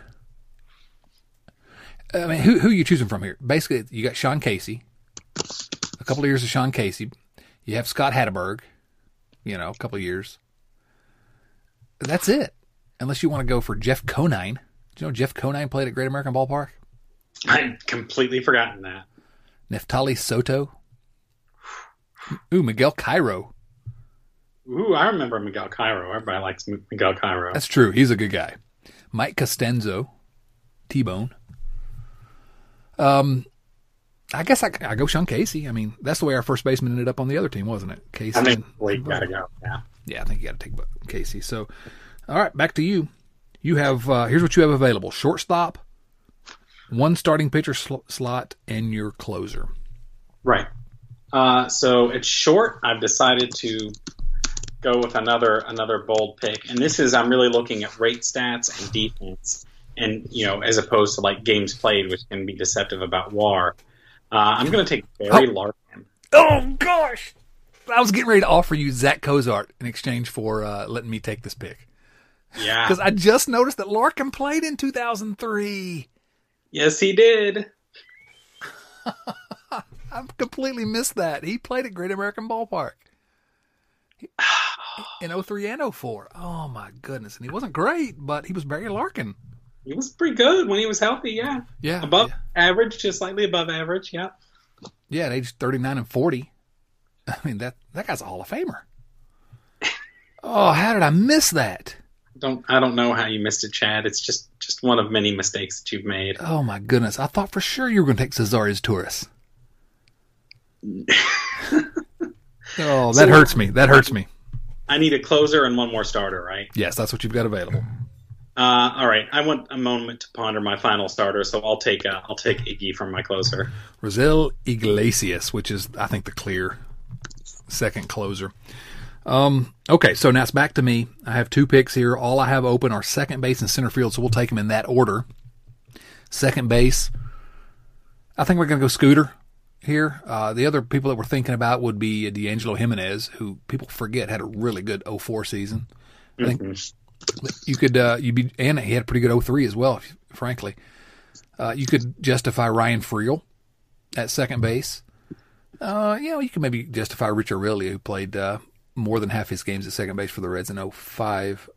I mean, who who are you choosing from here? Basically, you got Sean Casey. A couple of years of Sean Casey. You have Scott Hatteberg. You know, a couple of years. That's it. Unless you want to go for Jeff Conine. Do you know Jeff Conine played at Great American Ballpark? I'd completely forgotten that. Neftali Soto. Ooh, Miguel Cairo. Ooh, I remember Miguel Cairo. Everybody likes Miguel Cairo. That's true. He's a good guy. Mike Costanzo, T Bone. Um, I guess I, I go Sean Casey. I mean, that's the way our first baseman ended up on the other team, wasn't it? Casey. I think and- we gotta go. Yeah. yeah, I think you got to take Casey. So, all right, back to you. You have uh, here's what you have available: shortstop, one starting pitcher sl- slot, and your closer. Right. Uh, so it's short. I've decided to go with another another bold pick, and this is I'm really looking at rate stats and defense, and you know as opposed to like games played, which can be deceptive about WAR. Uh, I'm going to take Barry Oh. Larkin. Oh gosh, I was getting ready to offer you Zack Cozart in exchange for uh, letting me take this pick Yeah. because I just noticed that Larkin played in 2003. yes, he did. [laughs] I completely missed that. He played at Great American Ballpark [sighs] in 03 and 04. Oh my goodness. And he wasn't great, but he was Barry Larkin. He was pretty good when he was healthy. Yeah. Yeah. Above Yeah, average, just slightly above average. Yeah. yeah at age 39 and 40. [laughs] I mean, that, that guy's a Hall of Famer. [laughs] Oh, how did I miss that? Don't I don't know how you missed it, Chad. It's just just one of many mistakes that you've made. Oh my goodness. I thought for sure you were going to take Cesar Izturis. [laughs] oh, that So- hurts me. That hurts me. I need a closer and one more starter, right? Yes, that's what you've got available. Uh, all right. I want a moment to ponder my final starter, so I'll take uh, I'll take Iggy from my closer. Raisel Iglesias, which is I think the clear second closer. Um, okay, so now it's back to me. I have two picks here. All I have open are second base and center field, so we'll take them in that order. Second base, I think we're going to go Scooter here. Uh, the other people that we're thinking about would be D'Angelo Jimenez, who people forget had a really good 04 season. I think Mhm. you could uh, you be and he had a pretty good 03 as well, frankly. Uh, you could justify Ryan Freel at second base. Uh, you know, you could maybe justify Rich Aurilia, who played uh, more than half his games at second base for the Reds in 05.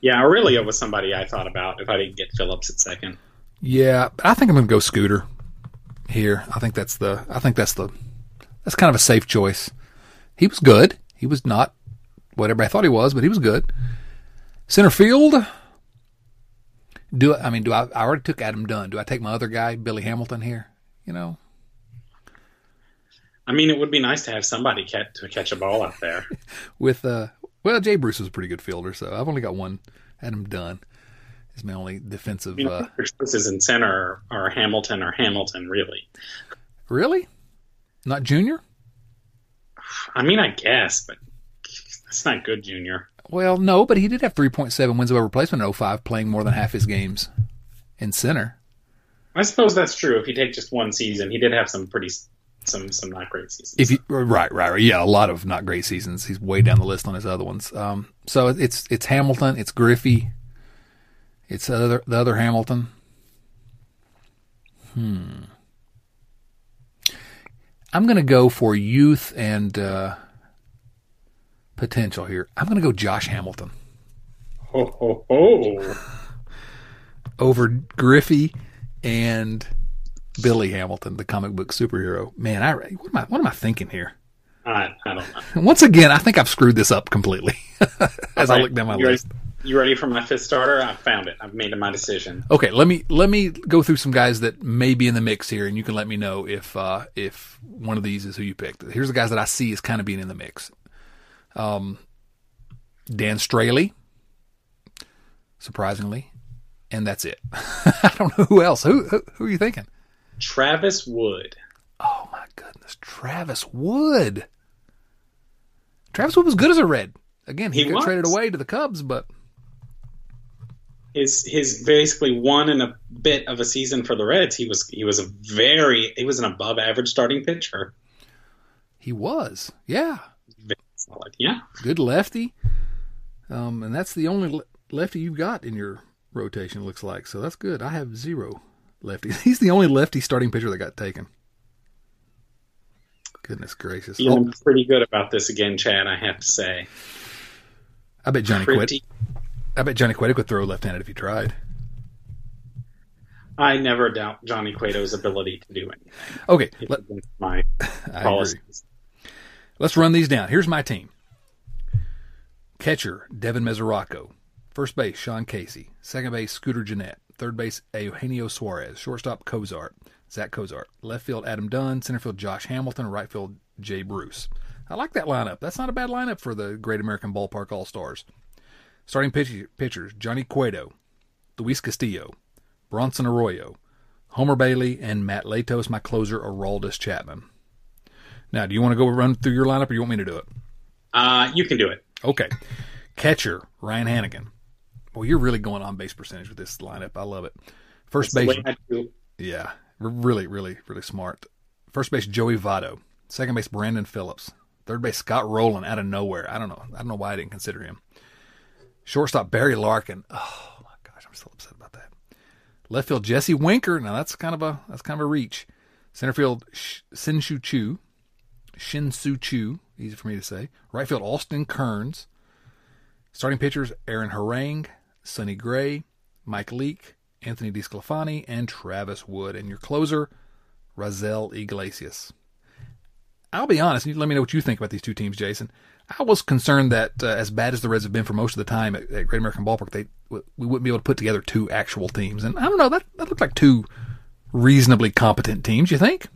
Yeah, Aurilia was somebody I thought about if I didn't get Phillips at second. Yeah, I think I'm going to go Scooter here. I think that's the I think that's the that's kind of a safe choice. He was good. He was not what everybody thought he was, but he was good. Center field. Do I I mean do I I already took Adam Dunn. Do I take my other guy, Billy Hamilton here? You know? I mean, it would be nice to have somebody catch, to catch a ball out there. [laughs] With uh well, Jay Bruce was a pretty good fielder, so I've only got one Adam Dunn is my only defensive You know, uh your choices in center are Hamilton or Hamilton, really. Really? Not junior? I mean, I guess, but that's not good, Junior. Well, no, but he did have 3.7 wins above replacement in 05, playing more than half his games in center. I suppose that's true. If you take just one season, he did have some pretty some some not great seasons. If you right, right, right, yeah, a lot of not great seasons. He's way down the list on his other ones. Um, so it's it's Hamilton, it's Griffey, it's the other the other Hamilton. Hmm. I'm going to go for youth and uh, potential here. I'm going to go Josh Hamilton ho ho ho! [laughs] over Griffey and Billy Hamilton, the comic book superhero. Man, I what am I what am I thinking here? I, I don't know. [laughs] Once again, I think I've screwed this up completely [laughs] as I look down my you list. Ready, you ready for my fifth starter? I found it. I've made my decision. Okay, let me let me go through some guys that may be in the mix here, and you can let me know if uh, if one of these is who you picked. Here's the guys that I see as kind of being in the mix. Um, Dan Straily, surprisingly, and that's it. [laughs] I don't know who else. Who, who who are you thinking? Travis Wood. Oh my goodness, Travis Wood. Travis Wood was good as a Red. Again, he, He got was. traded away to the Cubs, but His his basically one and a bit of a season for the Reds. He was he was a very he was an above average starting pitcher. he was. Yeah, Very solid. Yeah. good lefty. Um, and that's the only lefty you've got in your rotation. Looks like so that's good. I have zero lefties. [laughs] He's the only lefty starting pitcher that got taken. Goodness gracious! Feeling oh, pretty good about this again, Chad. I have to say. I bet Johnny Cueto. I bet Johnny Cueto could throw left-handed if he tried. I never doubt Johnny Cueto's ability to do anything. Okay, let, my [laughs] policies. Let's run these down. Here's my team. Catcher Devin Mesoraco, first base Sean Casey, second base Scooter Gennett, third base Eugenio Suarez, shortstop Cozart, Zack Cozart, left field Adam Dunn, center field Josh Hamilton, right field Jay Bruce. I like that lineup. That's not a bad lineup for the Great American Ballpark All Stars. Starting pitch- pitchers Johnny Cueto, Luis Castillo, Bronson Arroyo, Homer Bailey, and Matt Latos, my closer, Aroldis Chapman. Now, do you want to go run through your lineup or you want me to do it? Uh, you can do it. Okay. Catcher, Ryan Hanigan. Well, you're really going on base percentage with this lineup. I love it. First base. Yeah. Really, really, really smart. First base, Joey Votto. Second base, Brandon Phillips. Third base, Scott Rolen out of nowhere. I don't know. I don't know why I didn't consider him. Shortstop, Barry Larkin. Oh my gosh, I'm still upset about that. Left field, Jesse Winker. Now that's kind of a that's kind of a reach. Center field, Shin-Soo Choo. Shin-Soo Choo. Easy for me to say. Right field, Austin Kearns. Starting pitchers, Aaron Harang, Sonny Gray, Mike Leake, Anthony DeSclafani, and Travis Wood. And your closer, Raisel Iglesias. I'll be honest. Let me know what you think about these two teams, Jason. I was concerned that uh, as bad as the Reds have been for most of the time at, at Great American Ballpark, they we wouldn't be able to put together two actual teams. And I don't know that that looked like two reasonably competent teams. You think?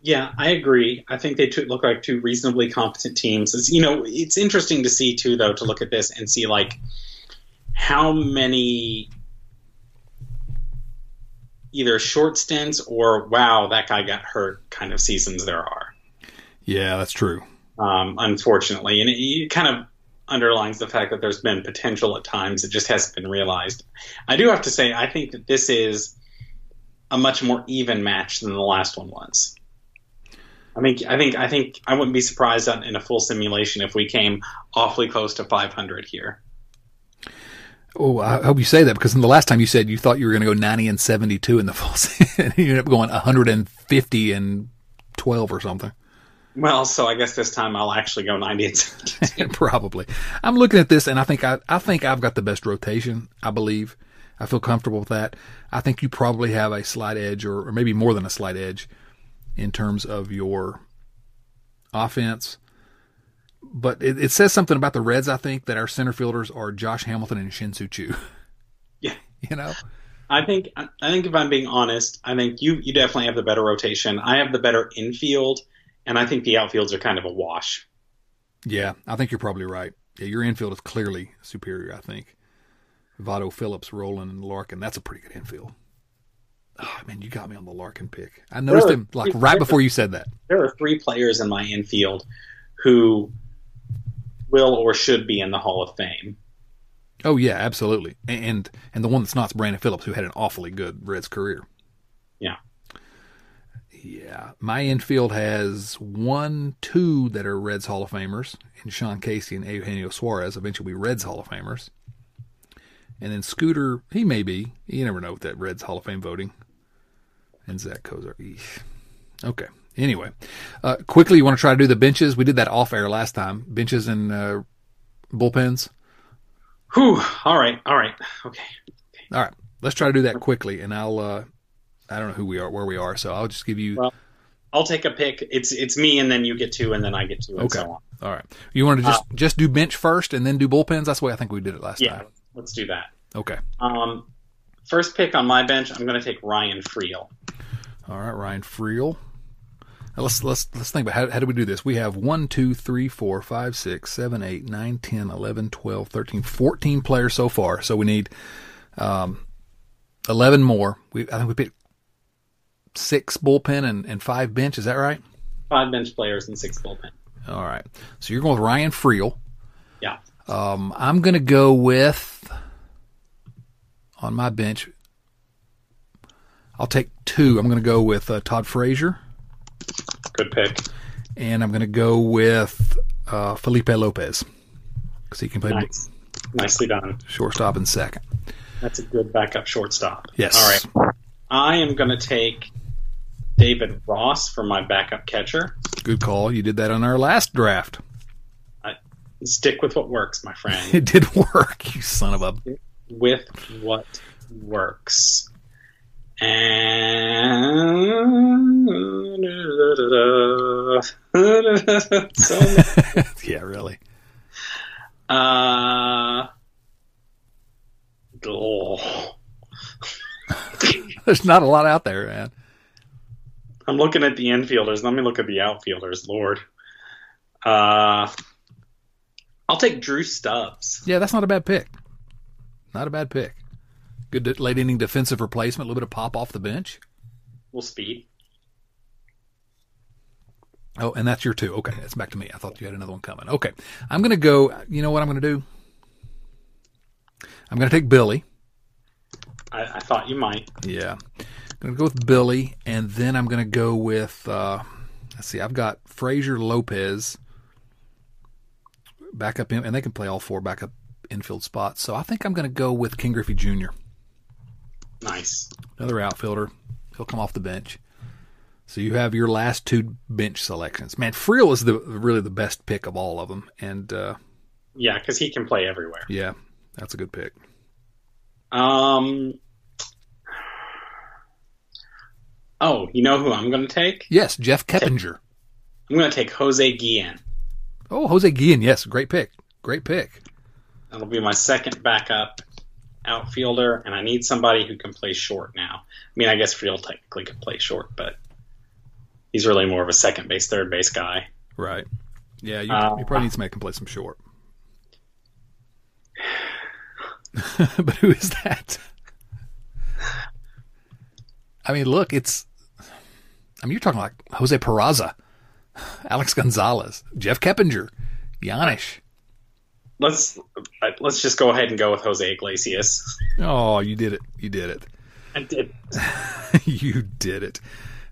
Yeah, I agree. I think they look like two reasonably competent teams. It's, you know, it's interesting to see too, though, to look at this and see like how many either short stints or wow, that guy got hurt kind of seasons there are. Yeah, that's true. Um, unfortunately, and it, it kind of underlines the fact that there's been potential at times. It just hasn't been realized. I do have to say, I think that this is a much more even match than the last one was. I think I think I think I wouldn't be surprised in a full simulation if we came awfully close to 500 here. Oh, I hope you say that because in the last time you said you thought you were going to go 90 and 72 in the full [laughs] and you ended up going 150 and 12 or something. Well, so I guess this time I'll actually go 90 and 72. [laughs] Probably. I'm looking at this and I think I, I think I've got the best rotation, I believe. I feel comfortable with that. I think you probably have a slight edge or, or maybe more than a slight edge in terms of your offense. But it, it, says something about the Reds, I think, that our center fielders are Josh Hamilton and Shin-Soo Choo. [laughs] Yeah. [laughs] You know? I think I think if I'm being honest, I think you you definitely have the better rotation. I have the better infield and I think the outfields are kind of a wash. Yeah, I think you're probably right. Yeah, your infield is clearly superior. I think Votto, Phillips, Rolen, and Larkin. That's a pretty good infield. Oh man, you got me on the Larkin pick. I noticed him like right before you said that. There are three players in my infield who will or should be in the Hall of Fame. Oh yeah, absolutely. And and the one that's not is Brandon Phillips, who had an awfully good Reds career. Yeah. Yeah, my infield has one, two that are Reds Hall of Famers, and Sean Casey and Eugenio Suarez eventually be Reds Hall of Famers. And then Scooter, he may be. You never know with that Reds Hall of Fame voting. And Zach. Eesh. Okay. Anyway, uh, quickly, you want to try to do the benches? We did that off air last time. Benches and uh, bullpens. Whew. All right. All right. Okay. All right. Let's try to do that quickly, and I'll uh, I don't know who we are, where we are. So I'll just give you. Well, I'll take a pick. It's it's me, and then you get two, and then I get two, and okay. so on. All right. You want to just uh, just do bench first, and then do bullpens? That's the way I think we did it last yeah, time. let's do that. Okay. Um, first pick on my bench, I'm going to take Ryan Freel. All right, Ryan Freel. Now let's let's let's think about how, how do we do this? We have 1, 2, 3, 4, 5, 6, 7, 8, 9, 10, 11, 12, 13, 14 players so far. So we need um, 11 more. We I think we picked six bullpen and, and five bench. Is that right? Five bench players and six bullpen. All right. So you're going with Ryan Freel. Yeah. Um, I'm going to go with on my bench. I'll take two. I'm going to go with uh, Todd Frazier. Good pick. And I'm going to go with uh, Felipe Lopez because he can play. Nice. Nicely done. Shortstop and second. That's a good backup shortstop. Yes. All right. I am going to take David Ross for my backup catcher. Good call. You did that on our last draft. I, stick with what works, my friend. [laughs] It did work, you son of a. with what works. And [laughs] so, [laughs] yeah, really. uh, oh. There's not a lot out there, man. I'm looking at the infielders. Let me look at the outfielders. Lord, uh, I'll take Drew Stubbs. Yeah, that's not a bad pick. Not a bad pick. Good late inning defensive replacement. A little bit of pop off the bench. Will speed. Oh, and that's your two. Okay, it's back to me. I thought you had another one coming. Okay, I'm going to go. You know what I'm going to do? I'm going to take Billy. I, I thought you might. Yeah, going to go with Billy, and then I'm going to go with. Uh, let's see. I've got Frazier Lopez backup in, and they can play all four backup infield spots. So I think I'm going to go with Ken Griffey Jr. Nice. Another outfielder. He'll come off the bench. So you have your last two bench selections. Man, Freel is the really the best pick of all of them, and uh, Yeah, because he can play everywhere. yeah, that's a good pick. Um. Oh, you know who I'm going to take? Yes, Jeff Keppinger. I'm going to take Jose Guillen. Oh, Jose Guillen. Yes, great pick. Great pick. That'll be my second backup outfielder, and I need somebody who can play short now. I mean, I guess Freel technically could play short, but he's really more of a second base, third base guy. Right. Yeah, you, Uh, you probably need somebody who can play some short. [laughs] but who is that? I mean, look, it's. I mean, you're talking like Jose Peraza, Alex Gonzalez, Jeff Keppinger, Janish. Let's let's just go ahead and go with Jose Iglesias. Oh, you did it. You did it. I did. [laughs] you did it.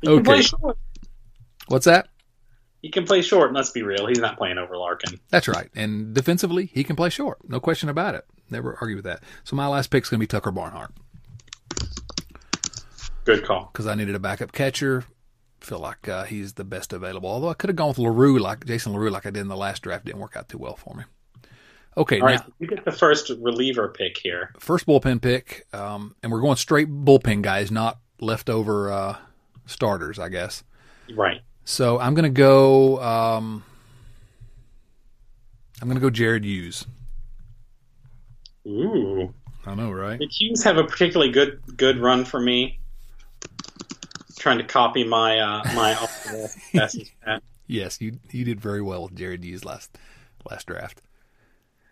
He can play Okay. What's that? He can play short. and Let's be real. He's not playing over Larkin. That's right. And defensively, he can play short. No question about it. Never argue with that. So my last pick's going to be Tucker Barnhart Good call. because I needed a backup catcher. Feel like uh, he's the best available. Although I could have gone with LaRue, like Jason LaRue, like I did in the last draft. Didn't work out too well for me. Okay, All right, now you get the first reliever pick here. first bullpen pick, um, and we're going straight bullpen guys, not leftover uh, starters, I guess. Right. So I'm going to go. Um, I'm going to go Jared Hughes. Ooh. I know, right? Did Hughes have a particularly good good run for me? Trying to copy my uh, my. [laughs] Yes, you you did very well with Jared Hughes last last draft.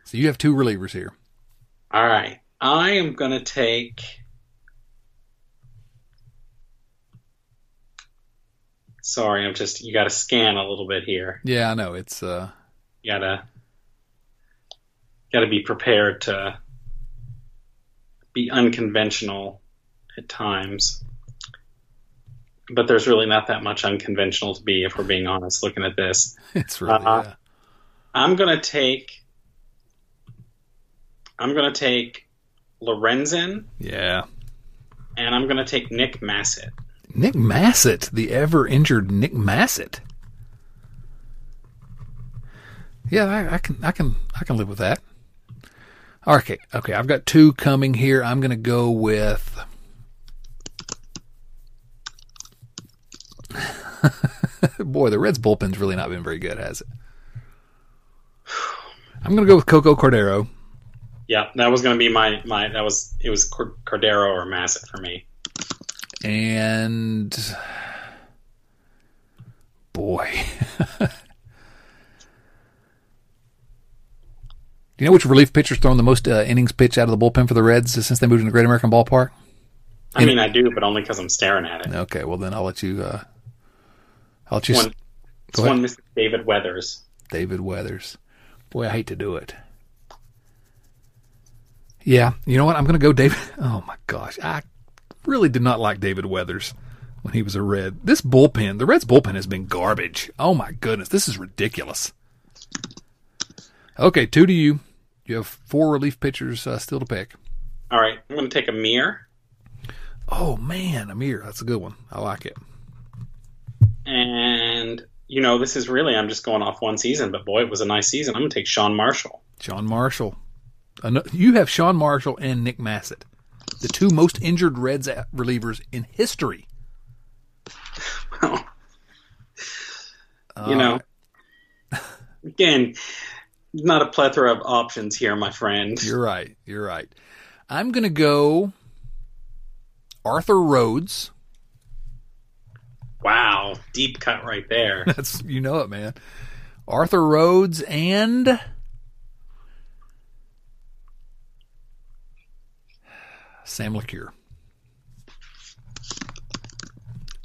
So you have two relievers here. All right, I am gonna take. Sorry, I'm just you got to scan a little bit here. Yeah, I know it's uh You gotta gotta be prepared to be unconventional at times. But there's really not that much unconventional to be if we're being honest looking at this. [laughs] it's really Uh-uh. yeah. I'm gonna take I'm gonna take Lorenzen yeah. and I'm gonna take Nick Masset. Nick Masset, the ever injured Nick Masset. Yeah, I, I can I can I can live with that. Okay, okay, I've got two coming here. I'm going to go with. [laughs] Boy, the Reds bullpen's really not been very good, has it? I'm going to go with Coco Cordero. Yeah, that was gonna be my my that was it was Cordero or Masset for me. And boy. Do [laughs] you know which relief pitcher's thrown the most uh, innings pitched out of the bullpen for the Reds since they moved into Great American Ballpark? I mean, I do, but only because I'm staring at it. Okay, well then I'll let you. Uh, I'll you. One, it's one Mr. David Weathers. David Weathers. Boy, I hate to do it. Yeah, you know what? I'm going to go David. [laughs] Oh my gosh, I really did not like David Weathers when he was a Red. This bullpen, the Reds bullpen has been garbage. Oh my goodness, this is ridiculous. Okay, two to you. You have four relief pitchers uh, still to pick. All right, I'm going to take Amir. Oh man, Amir, that's a good one. I like it. And you know, this is really I'm just going off one season, but boy, it was a nice season. I'm going to take Sean Marshall. Sean Marshall. You have Sean Marshall and Nick Masset, the two most injured Reds relievers in history. Well, [laughs] you know, uh, again, not a plethora of options here, my friend. You're right. You're right. I'm going to go Arthur Rhodes. Wow, deep cut right there. [laughs] That's you know it, man. Arthur Rhodes and Sam LeCure.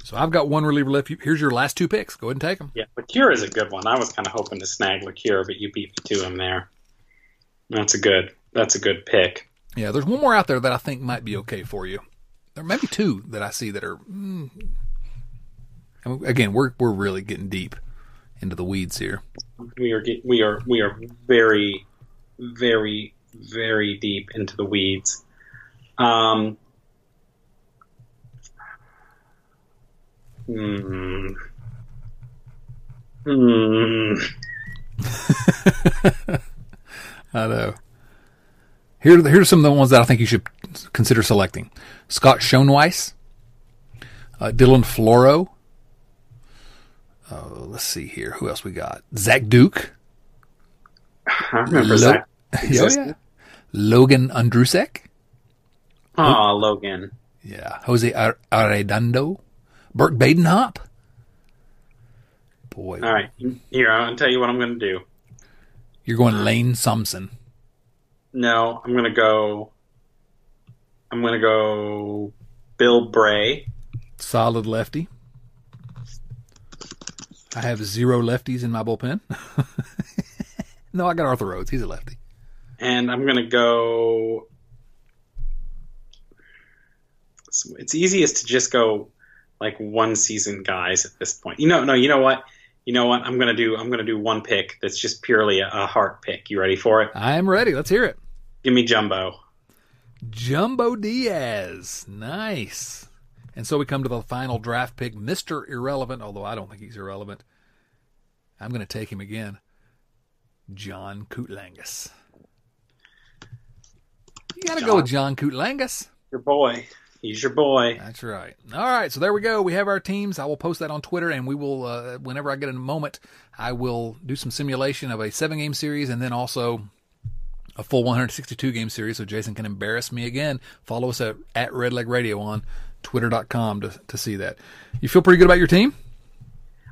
So I've got one reliever left. Here's your last two picks. Go ahead and take them. Yeah, LeCure is a good one. I was kind of hoping to snag LeCure, but you beat me to him there. That's a good. That's a good pick. Yeah, there's one more out there that I think might be okay for you. There may be two that I see that are. Mm, again, we're we're really getting deep into the weeds here. We are we are we are very, very, very deep into the weeds. Um, Hmm. Hmm. [laughs] I know. Here, here's some of the ones that I think you should consider selecting: Scott Schoenweis, uh, Dylan Floro. Uh, let's see here. Who else we got? Zach Duke. I remember Lo- Zach. [laughs] oh, yeah. Logan Ondrusek. Oh, Logan. Yeah. Jose Arredondo. Burke Badenhop? Boy. All right. Here, I'll tell you what I'm going to do. You're going Lane Thompson. No, I'm going to go. I'm going to go Bill Bray. Solid lefty. I have zero lefties in my bullpen. [laughs] no, I got Arthur Rhodes. He's a lefty. And I'm going to go. It's easiest to just go like one season guys at this point. You know, no, you know what? You know what? I'm gonna do. I'm gonna do one pick that's just purely a, a heart pick. You ready for it? I am ready. Let's hear it. Give me Jumbo. Jumbo Diaz. Nice. And so we come to the final draft pick, Mr. Irrelevant, although I don't think he's irrelevant. I'm going to take him again. Jon Coutlangus. You got to go with Jon Coutlangus. Your boy. He's your boy. That's right. All right, so there we go. We have our teams. I will post that on Twitter, and we will, uh, whenever I get a moment, I will do some simulation of a seven game series and then also a full 162 game series so Jason can embarrass me again. Follow us at, at Redleg Radio on twitter.com to, to see that. You feel pretty good about your team?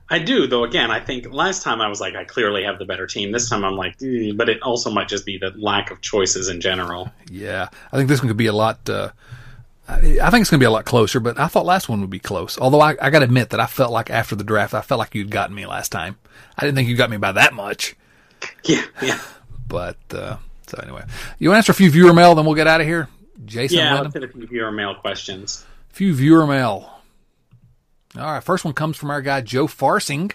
I do, though. Again, I think last time I was like, I clearly have the better team. This time I'm like, mm, but it also might just be the lack of choices in general. Yeah, I think this one could be a lot. Uh, I think it's going to be a lot closer, but I thought last one would be close. Although I, I got to admit that I felt like after the draft, I felt like you'd gotten me last time. I didn't think you got me by that much. [laughs] Yeah, yeah. But uh, so anyway, you want to answer a few viewer mail, then we'll get out of here. Jason, yeah, hit a few viewer mail questions. Few viewer mail. All right, first one comes from our guy Joe Farsing,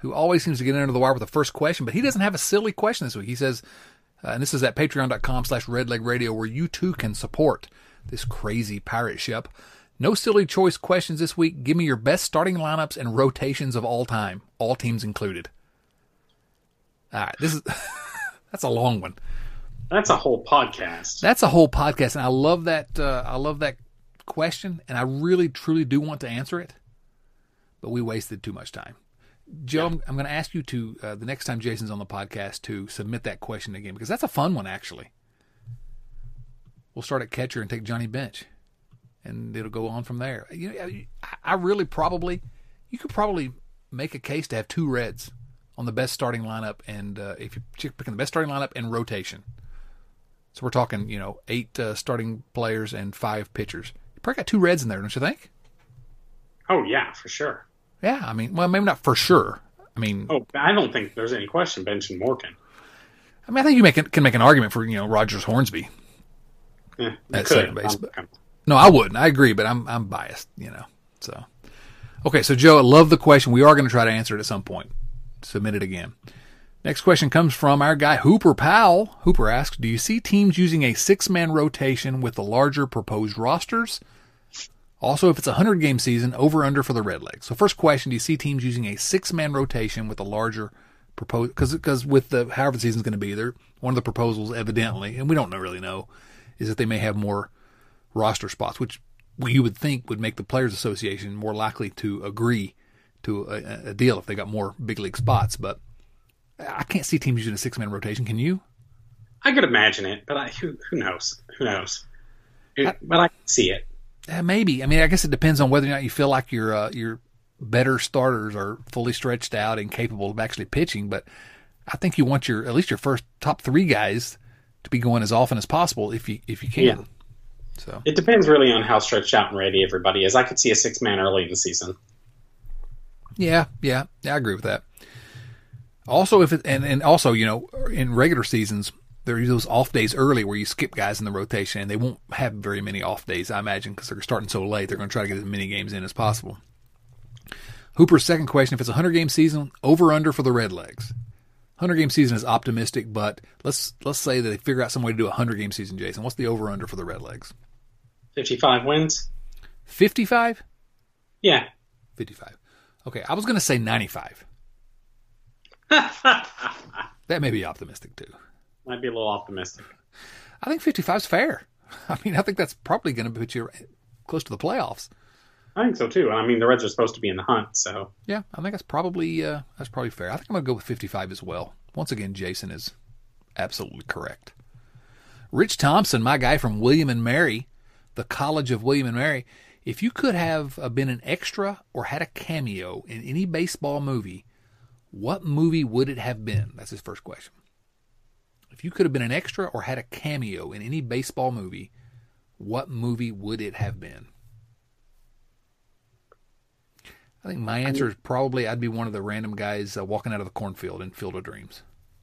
who always seems to get under the wire with the first question, but he doesn't have a silly question this week. He says, uh, and this is at patreon.com slash redlegradio, where you too can support this crazy pirate ship. No silly choice questions this week. Give me your best starting lineups and rotations of all time, all teams included. All right, this is [laughs] that's a long one. That's a whole podcast. That's a whole podcast, and I love that. Uh, I love that question, and I really, truly do want to answer it, but we wasted too much time. Joe, yeah. I'm, I'm going to ask you to uh, the next time Jason's on the podcast to submit that question again because that's a fun one, actually we'll start at catcher and take Johnny Bench, and it'll go on from there. You know, I really probably you could probably make a case to have two Reds on the best starting lineup, and uh, if you're picking the best starting lineup and rotation. So we're talking, you know, eight uh, starting players and five pitchers. Probably got two Reds in there, don't you think? Oh yeah, for sure. Yeah, I mean, well, maybe not for sure. I mean, oh, I don't think there's any question benching Morgan. I mean, I think you make, can make an argument for you know Rogers Hornsby yeah, at second base. But, no, I wouldn't. I agree, but I'm I'm biased, you know. So, okay, so Joe, I love the question. We are going to try to answer it at some point. Submit it again. Next question comes from our guy Hooper Powell. Hooper asks, "Do you see teams using a six-man rotation with the larger proposed rosters? Also, if it's a hundred game season, over under for the Redlegs." So, first question: Do you see teams using a six-man rotation with a larger proposed? Because because with the however the season's going to be, there one of the proposals evidently, and we don't really know, is that they may have more roster spots, which you would think would make the Players Association more likely to agree to a, a deal if they got more big league spots, but I can't see teams using a six man rotation. Can you? I could imagine it, but I, who, who knows? Who knows? It, I, but I can see it. Uh, maybe. I mean, I guess it depends on whether or not you feel like your uh, your better starters are fully stretched out and capable of actually pitching. But I think you want your at least your first top three guys to be going as often as possible if you if you can. Yeah. So it depends really on how stretched out and ready everybody is. I could see a six man early in the season. Yeah, yeah, yeah, I agree with that. Also, if it and, and also, you know, in regular seasons, there are those off days early where you skip guys in the rotation, and they won't have very many off days, I imagine, because they're starting so late. They're going to try to get as many games in as possible. Hooper's second question: If it's a hundred game season, over under for the Redlegs. Hundred game season is optimistic, but let's let's say that they figure out some way to do a hundred game season. Jason, what's the over under for the Redlegs? Fifty five wins. Fifty five. Yeah. Fifty five. Okay, I was going to say ninety five. [laughs] that may be optimistic too. Might be a little optimistic. I think 55 is fair. [laughs] I mean, I think that's probably going to put you close to the playoffs. I think so too. I mean, the Reds are supposed to be in the hunt, so yeah, I think that's probably uh, that's probably fair. I think I'm going to go with 55 as well. Once again, Jason is absolutely correct. Rich Thompson, my guy from William and Mary, the College of William and Mary. If you could have uh, been an extra or had a cameo in any baseball movie, what movie would it have been? That's his first question. If you could have been an extra or had a cameo in any baseball movie, what movie would it have been? I think my answer is probably I'd be one of the random guys uh, walking out of the cornfield in Field of Dreams.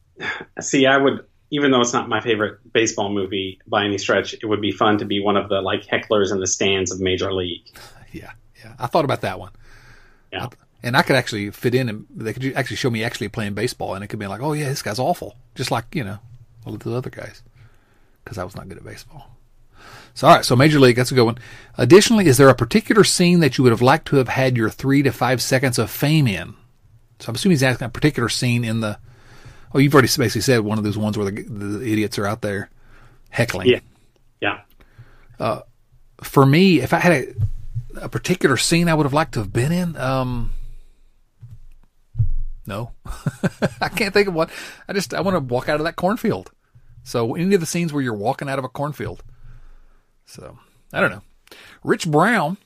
[laughs] See, I would, even though it's not my favorite baseball movie by any stretch, it would be fun to be one of the like hecklers in the stands of Major League. [laughs] Yeah, yeah, I thought about that one. Yeah. I, and I could actually fit in and they could actually show me actually playing baseball and it could be like, oh yeah, this guy's awful. Just like, you know, all of the other guys. Cause I was not good at baseball. So, all right. So major league, that's a good one. Additionally, is there a particular scene that you would have liked to have had your three to five seconds of fame in? So I'm assuming he's asking a particular scene in the, oh, you've already basically said one of those ones where the, the idiots are out there heckling. Yeah. Yeah. Uh, for me, if I had a, a particular scene I would have liked to have been in, um, no, [laughs] I can't think of one. I just I want to walk out of that cornfield. So any of the scenes where you're walking out of a cornfield. So I don't know. Rich Brown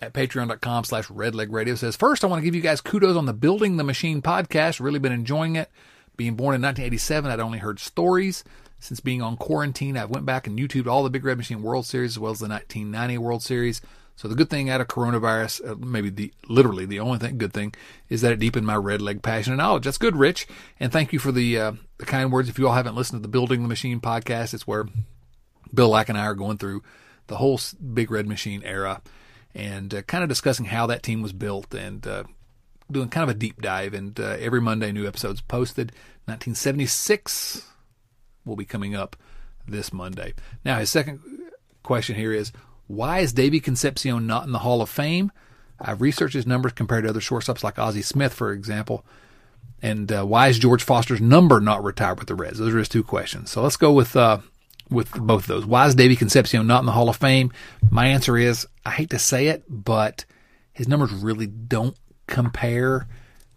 at patreon.com slash redlegradio says, First, I want to give you guys kudos on the Building the Machine podcast. Really been enjoying it. Being born in 1987, I'd only heard stories. Since being on quarantine, I've went back and YouTubed all the Big Red Machine World Series as well as the 1990 World Series. So the good thing out of coronavirus, uh, maybe the literally the only thing good thing, is that it deepened my red leg passion and knowledge. That's good, Rich. And thank you for the uh, the kind words. If you all haven't listened to the Building the Machine podcast, it's where Bill Lack and I are going through the whole Big Red Machine era and uh, kind of discussing how that team was built and uh, doing kind of a deep dive. And uh, every Monday, new episodes posted. 1976 will be coming up this Monday. Now, his second question here is why is Davey Concepcion not in the Hall of Fame? I've researched his numbers compared to other shortstops like Ozzie Smith, for example. And uh, why is George Foster's number not retired with the Reds? Those are his two questions. So let's go with uh, with both of those. Why is Davey Concepcion not in the Hall of Fame? My answer is I hate to say it, but his numbers really don't compare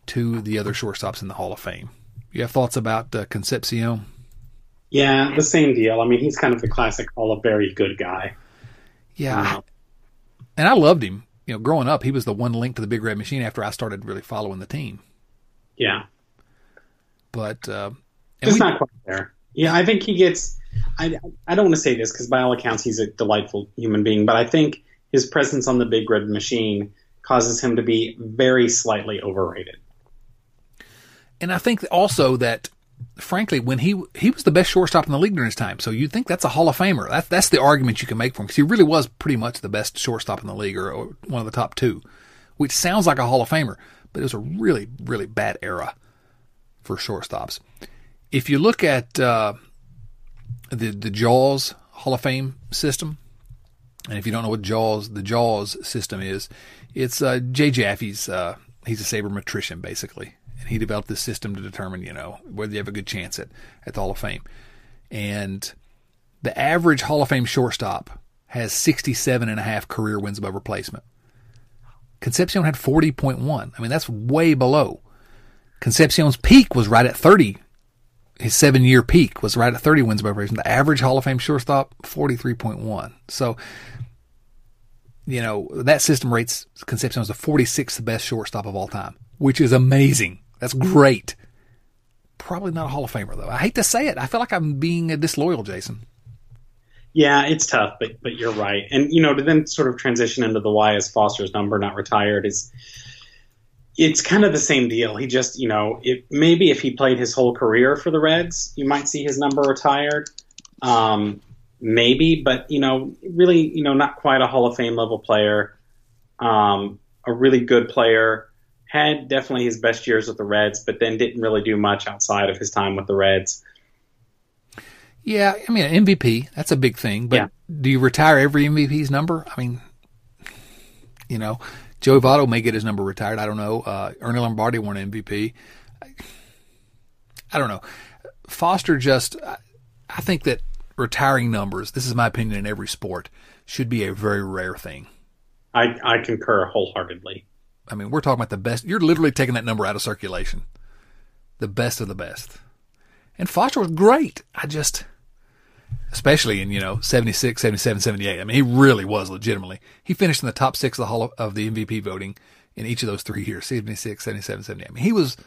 to the other shortstops in the Hall of Fame. You have thoughts about uh, Concepcion? Yeah, the same deal. I mean, he's kind of the classic Hall of Very good guy. Yeah. And I loved him. You know, growing up, he was the one link to the Big Red Machine after I started really following the team. Yeah. But uh, it's we, not quite there. Yeah, I think he gets. I I don't want to say this because by all accounts he's a delightful human being, but I think his presence on the Big Red Machine causes him to be very slightly overrated. And I think also that frankly, when he he was the best shortstop in the league during his time, so you'd think that's a Hall of Famer. That's that's the argument you can make for him because he really was pretty much the best shortstop in the league, or, or, one of the top two, which sounds like a Hall of Famer, but it was a really really bad era for shortstops. If you look at uh, the the Jaws Hall of Fame system, and if you don't know what Jaws the Jaws system is, it's uh, Jay Jaffe's. Uh, he's a sabermetrician basically, and he developed this system to determine you know whether you have a good chance at at the Hall of Fame. And the average Hall of Fame shortstop has 67 and a half career wins above replacement. Concepcion had 40.1. I mean, that's way below. Concepcion's peak was right at 30. His seven year peak was right at 30 wins above replacement. The average Hall of Fame shortstop, 43.1. So, you know, that system rates Concepcion as the 46th best shortstop of all time, which is amazing. That's great. Probably not a Hall of Famer, though. I hate to say it. I feel like I'm being disloyal, Jason. Yeah, it's tough, but but you're right. And you know, to then sort of transition into the why is Foster's number not retired is it's kind of the same deal. He just, you know, if maybe if he played his whole career for the Reds, you might see his number retired. Um, maybe, but you know, really, you know, not quite a Hall of Fame level player. Um, a really good player. Had definitely his best years with the Reds, but then didn't really do much outside of his time with the Reds. Yeah, I mean MVP, that's a big thing. But Yeah. do you retire every MVP's number? I mean, you know, Joey Votto may get his number retired. I don't know. Uh, Ernie Lombardi won MVP. I, I don't know. Foster just, I, I think that retiring numbers, this is my opinion in every sport, should be a very rare thing. I, I concur wholeheartedly. I mean, we're talking about the best. You're literally taking that number out of circulation. The best of the best. And Foster was great. I just, especially in, you know, 76, 77, 78. I mean, he really was legitimately. He finished in the top six of the Hall of, the MVP voting in each of those three years 76, 77, 78. I mean, he was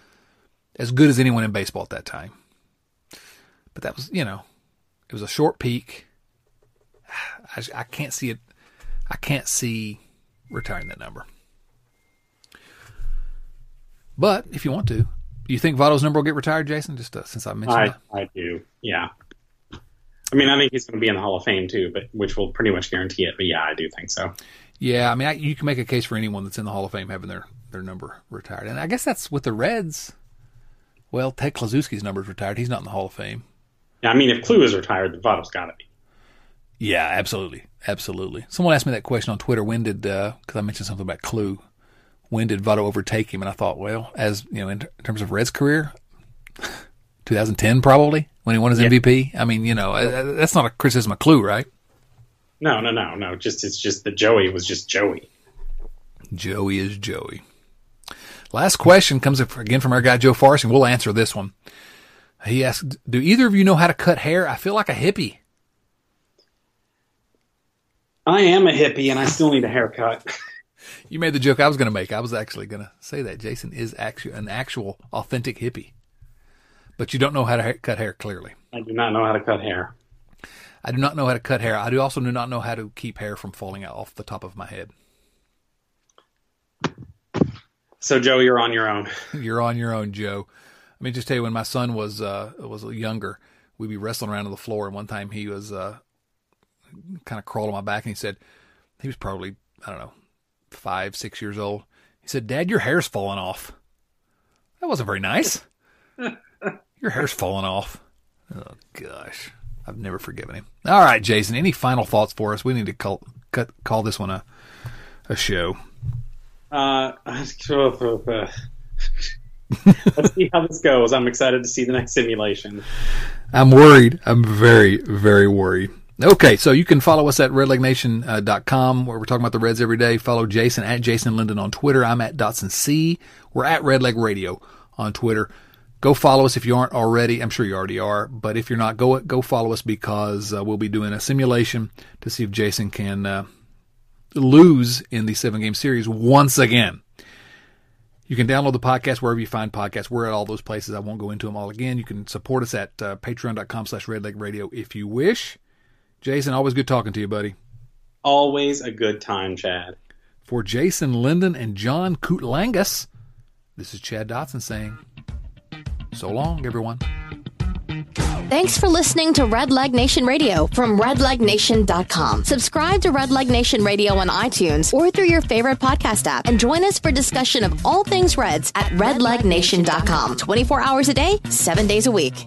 as good as anyone in baseball at that time. But that was, you know, it was a short peak. [sighs] I, I can't see it. I can't see retiring that number. But if you want to, you think Votto's number will get retired, Jason? Just uh, since I mentioned I, that. I do. Yeah. I mean, I think he's going to be in the Hall of Fame too, but which will pretty much guarantee it. But yeah, I do think so. Yeah, I mean, I, you can make a case for anyone that's in the Hall of Fame having their, their number retired. And I guess that's with the Reds. Well, Ted Kluszewski's number's retired. He's not in the Hall of Fame. Yeah, I mean, if Klu is retired, then Votto's got to be. Yeah, absolutely. Absolutely. Someone asked me that question on Twitter. When did, because I mentioned something about Klu, when did Votto overtake him? And I thought, well, as, you know, in, ter- in terms of Reds career, 2010 probably, when he won his Yeah. MVP. I mean, you know, uh, that's not a criticism of Klu, right? No, no, no, no. Just it's just that Joey was just Joey. Joey is Joey. Last question comes again from our guy Joe Forrest, and we'll answer this one. He asked, "Do either of you know how to cut hair? I feel like a hippie." I am a hippie, and I still need a haircut. [laughs] You made the joke I was going to make. I was actually going to say that Jason is actually an actual authentic hippie, but you don't know how to ha- cut hair. Clearly, I do not know how to cut hair. I do not know how to cut hair. I do also do not know how to keep hair from falling out off the top of my head. So Joe, you're on your own. [laughs] You're on your own, Joe. Let me just tell you, when my son was uh, was younger, we'd be wrestling around on the floor, and one time he was uh, kind of crawled on my back, and he said he was probably I don't know five, six years old. He said, "Dad, your hair's falling off." That wasn't very nice. [laughs] your hair's falling off. Oh gosh, I've never forgiven him. All right, Jason. Any final thoughts for us? We need to call cut, call this one a a show. Uh, [laughs] [laughs] let's see how this goes. I'm excited to see the next simulation. I'm worried. I'm very, very worried. Okay, so you can follow us at redlegnation.com where we're talking about the Reds every day. Follow Jason at Jason Linden on Twitter. I'm at Dotson C. We're at Redleg Radio on Twitter. Go follow us if you aren't already. I'm sure you already are, but if you're not, go go follow us because uh, we'll be doing a simulation to see if Jason can uh, lose in the seven game series once again. You can download the podcast wherever you find podcasts. We're at all those places. I won't go into them all again. You can support us at uh, patreon.com slash redlegradio if you wish. Jason, always good talking to you, buddy. Always a good time, Chad. For Jason Linden and Jon Coutlangus, this is Chad Dotson saying, so long, everyone. Thanks for listening to Redleg Nation Radio from redlegnation.com. Subscribe to Redleg Nation Radio on iTunes or through your favorite podcast app and join us for discussion of all things Reds at redlegnation.com. 24 hours a day, 7 days a week.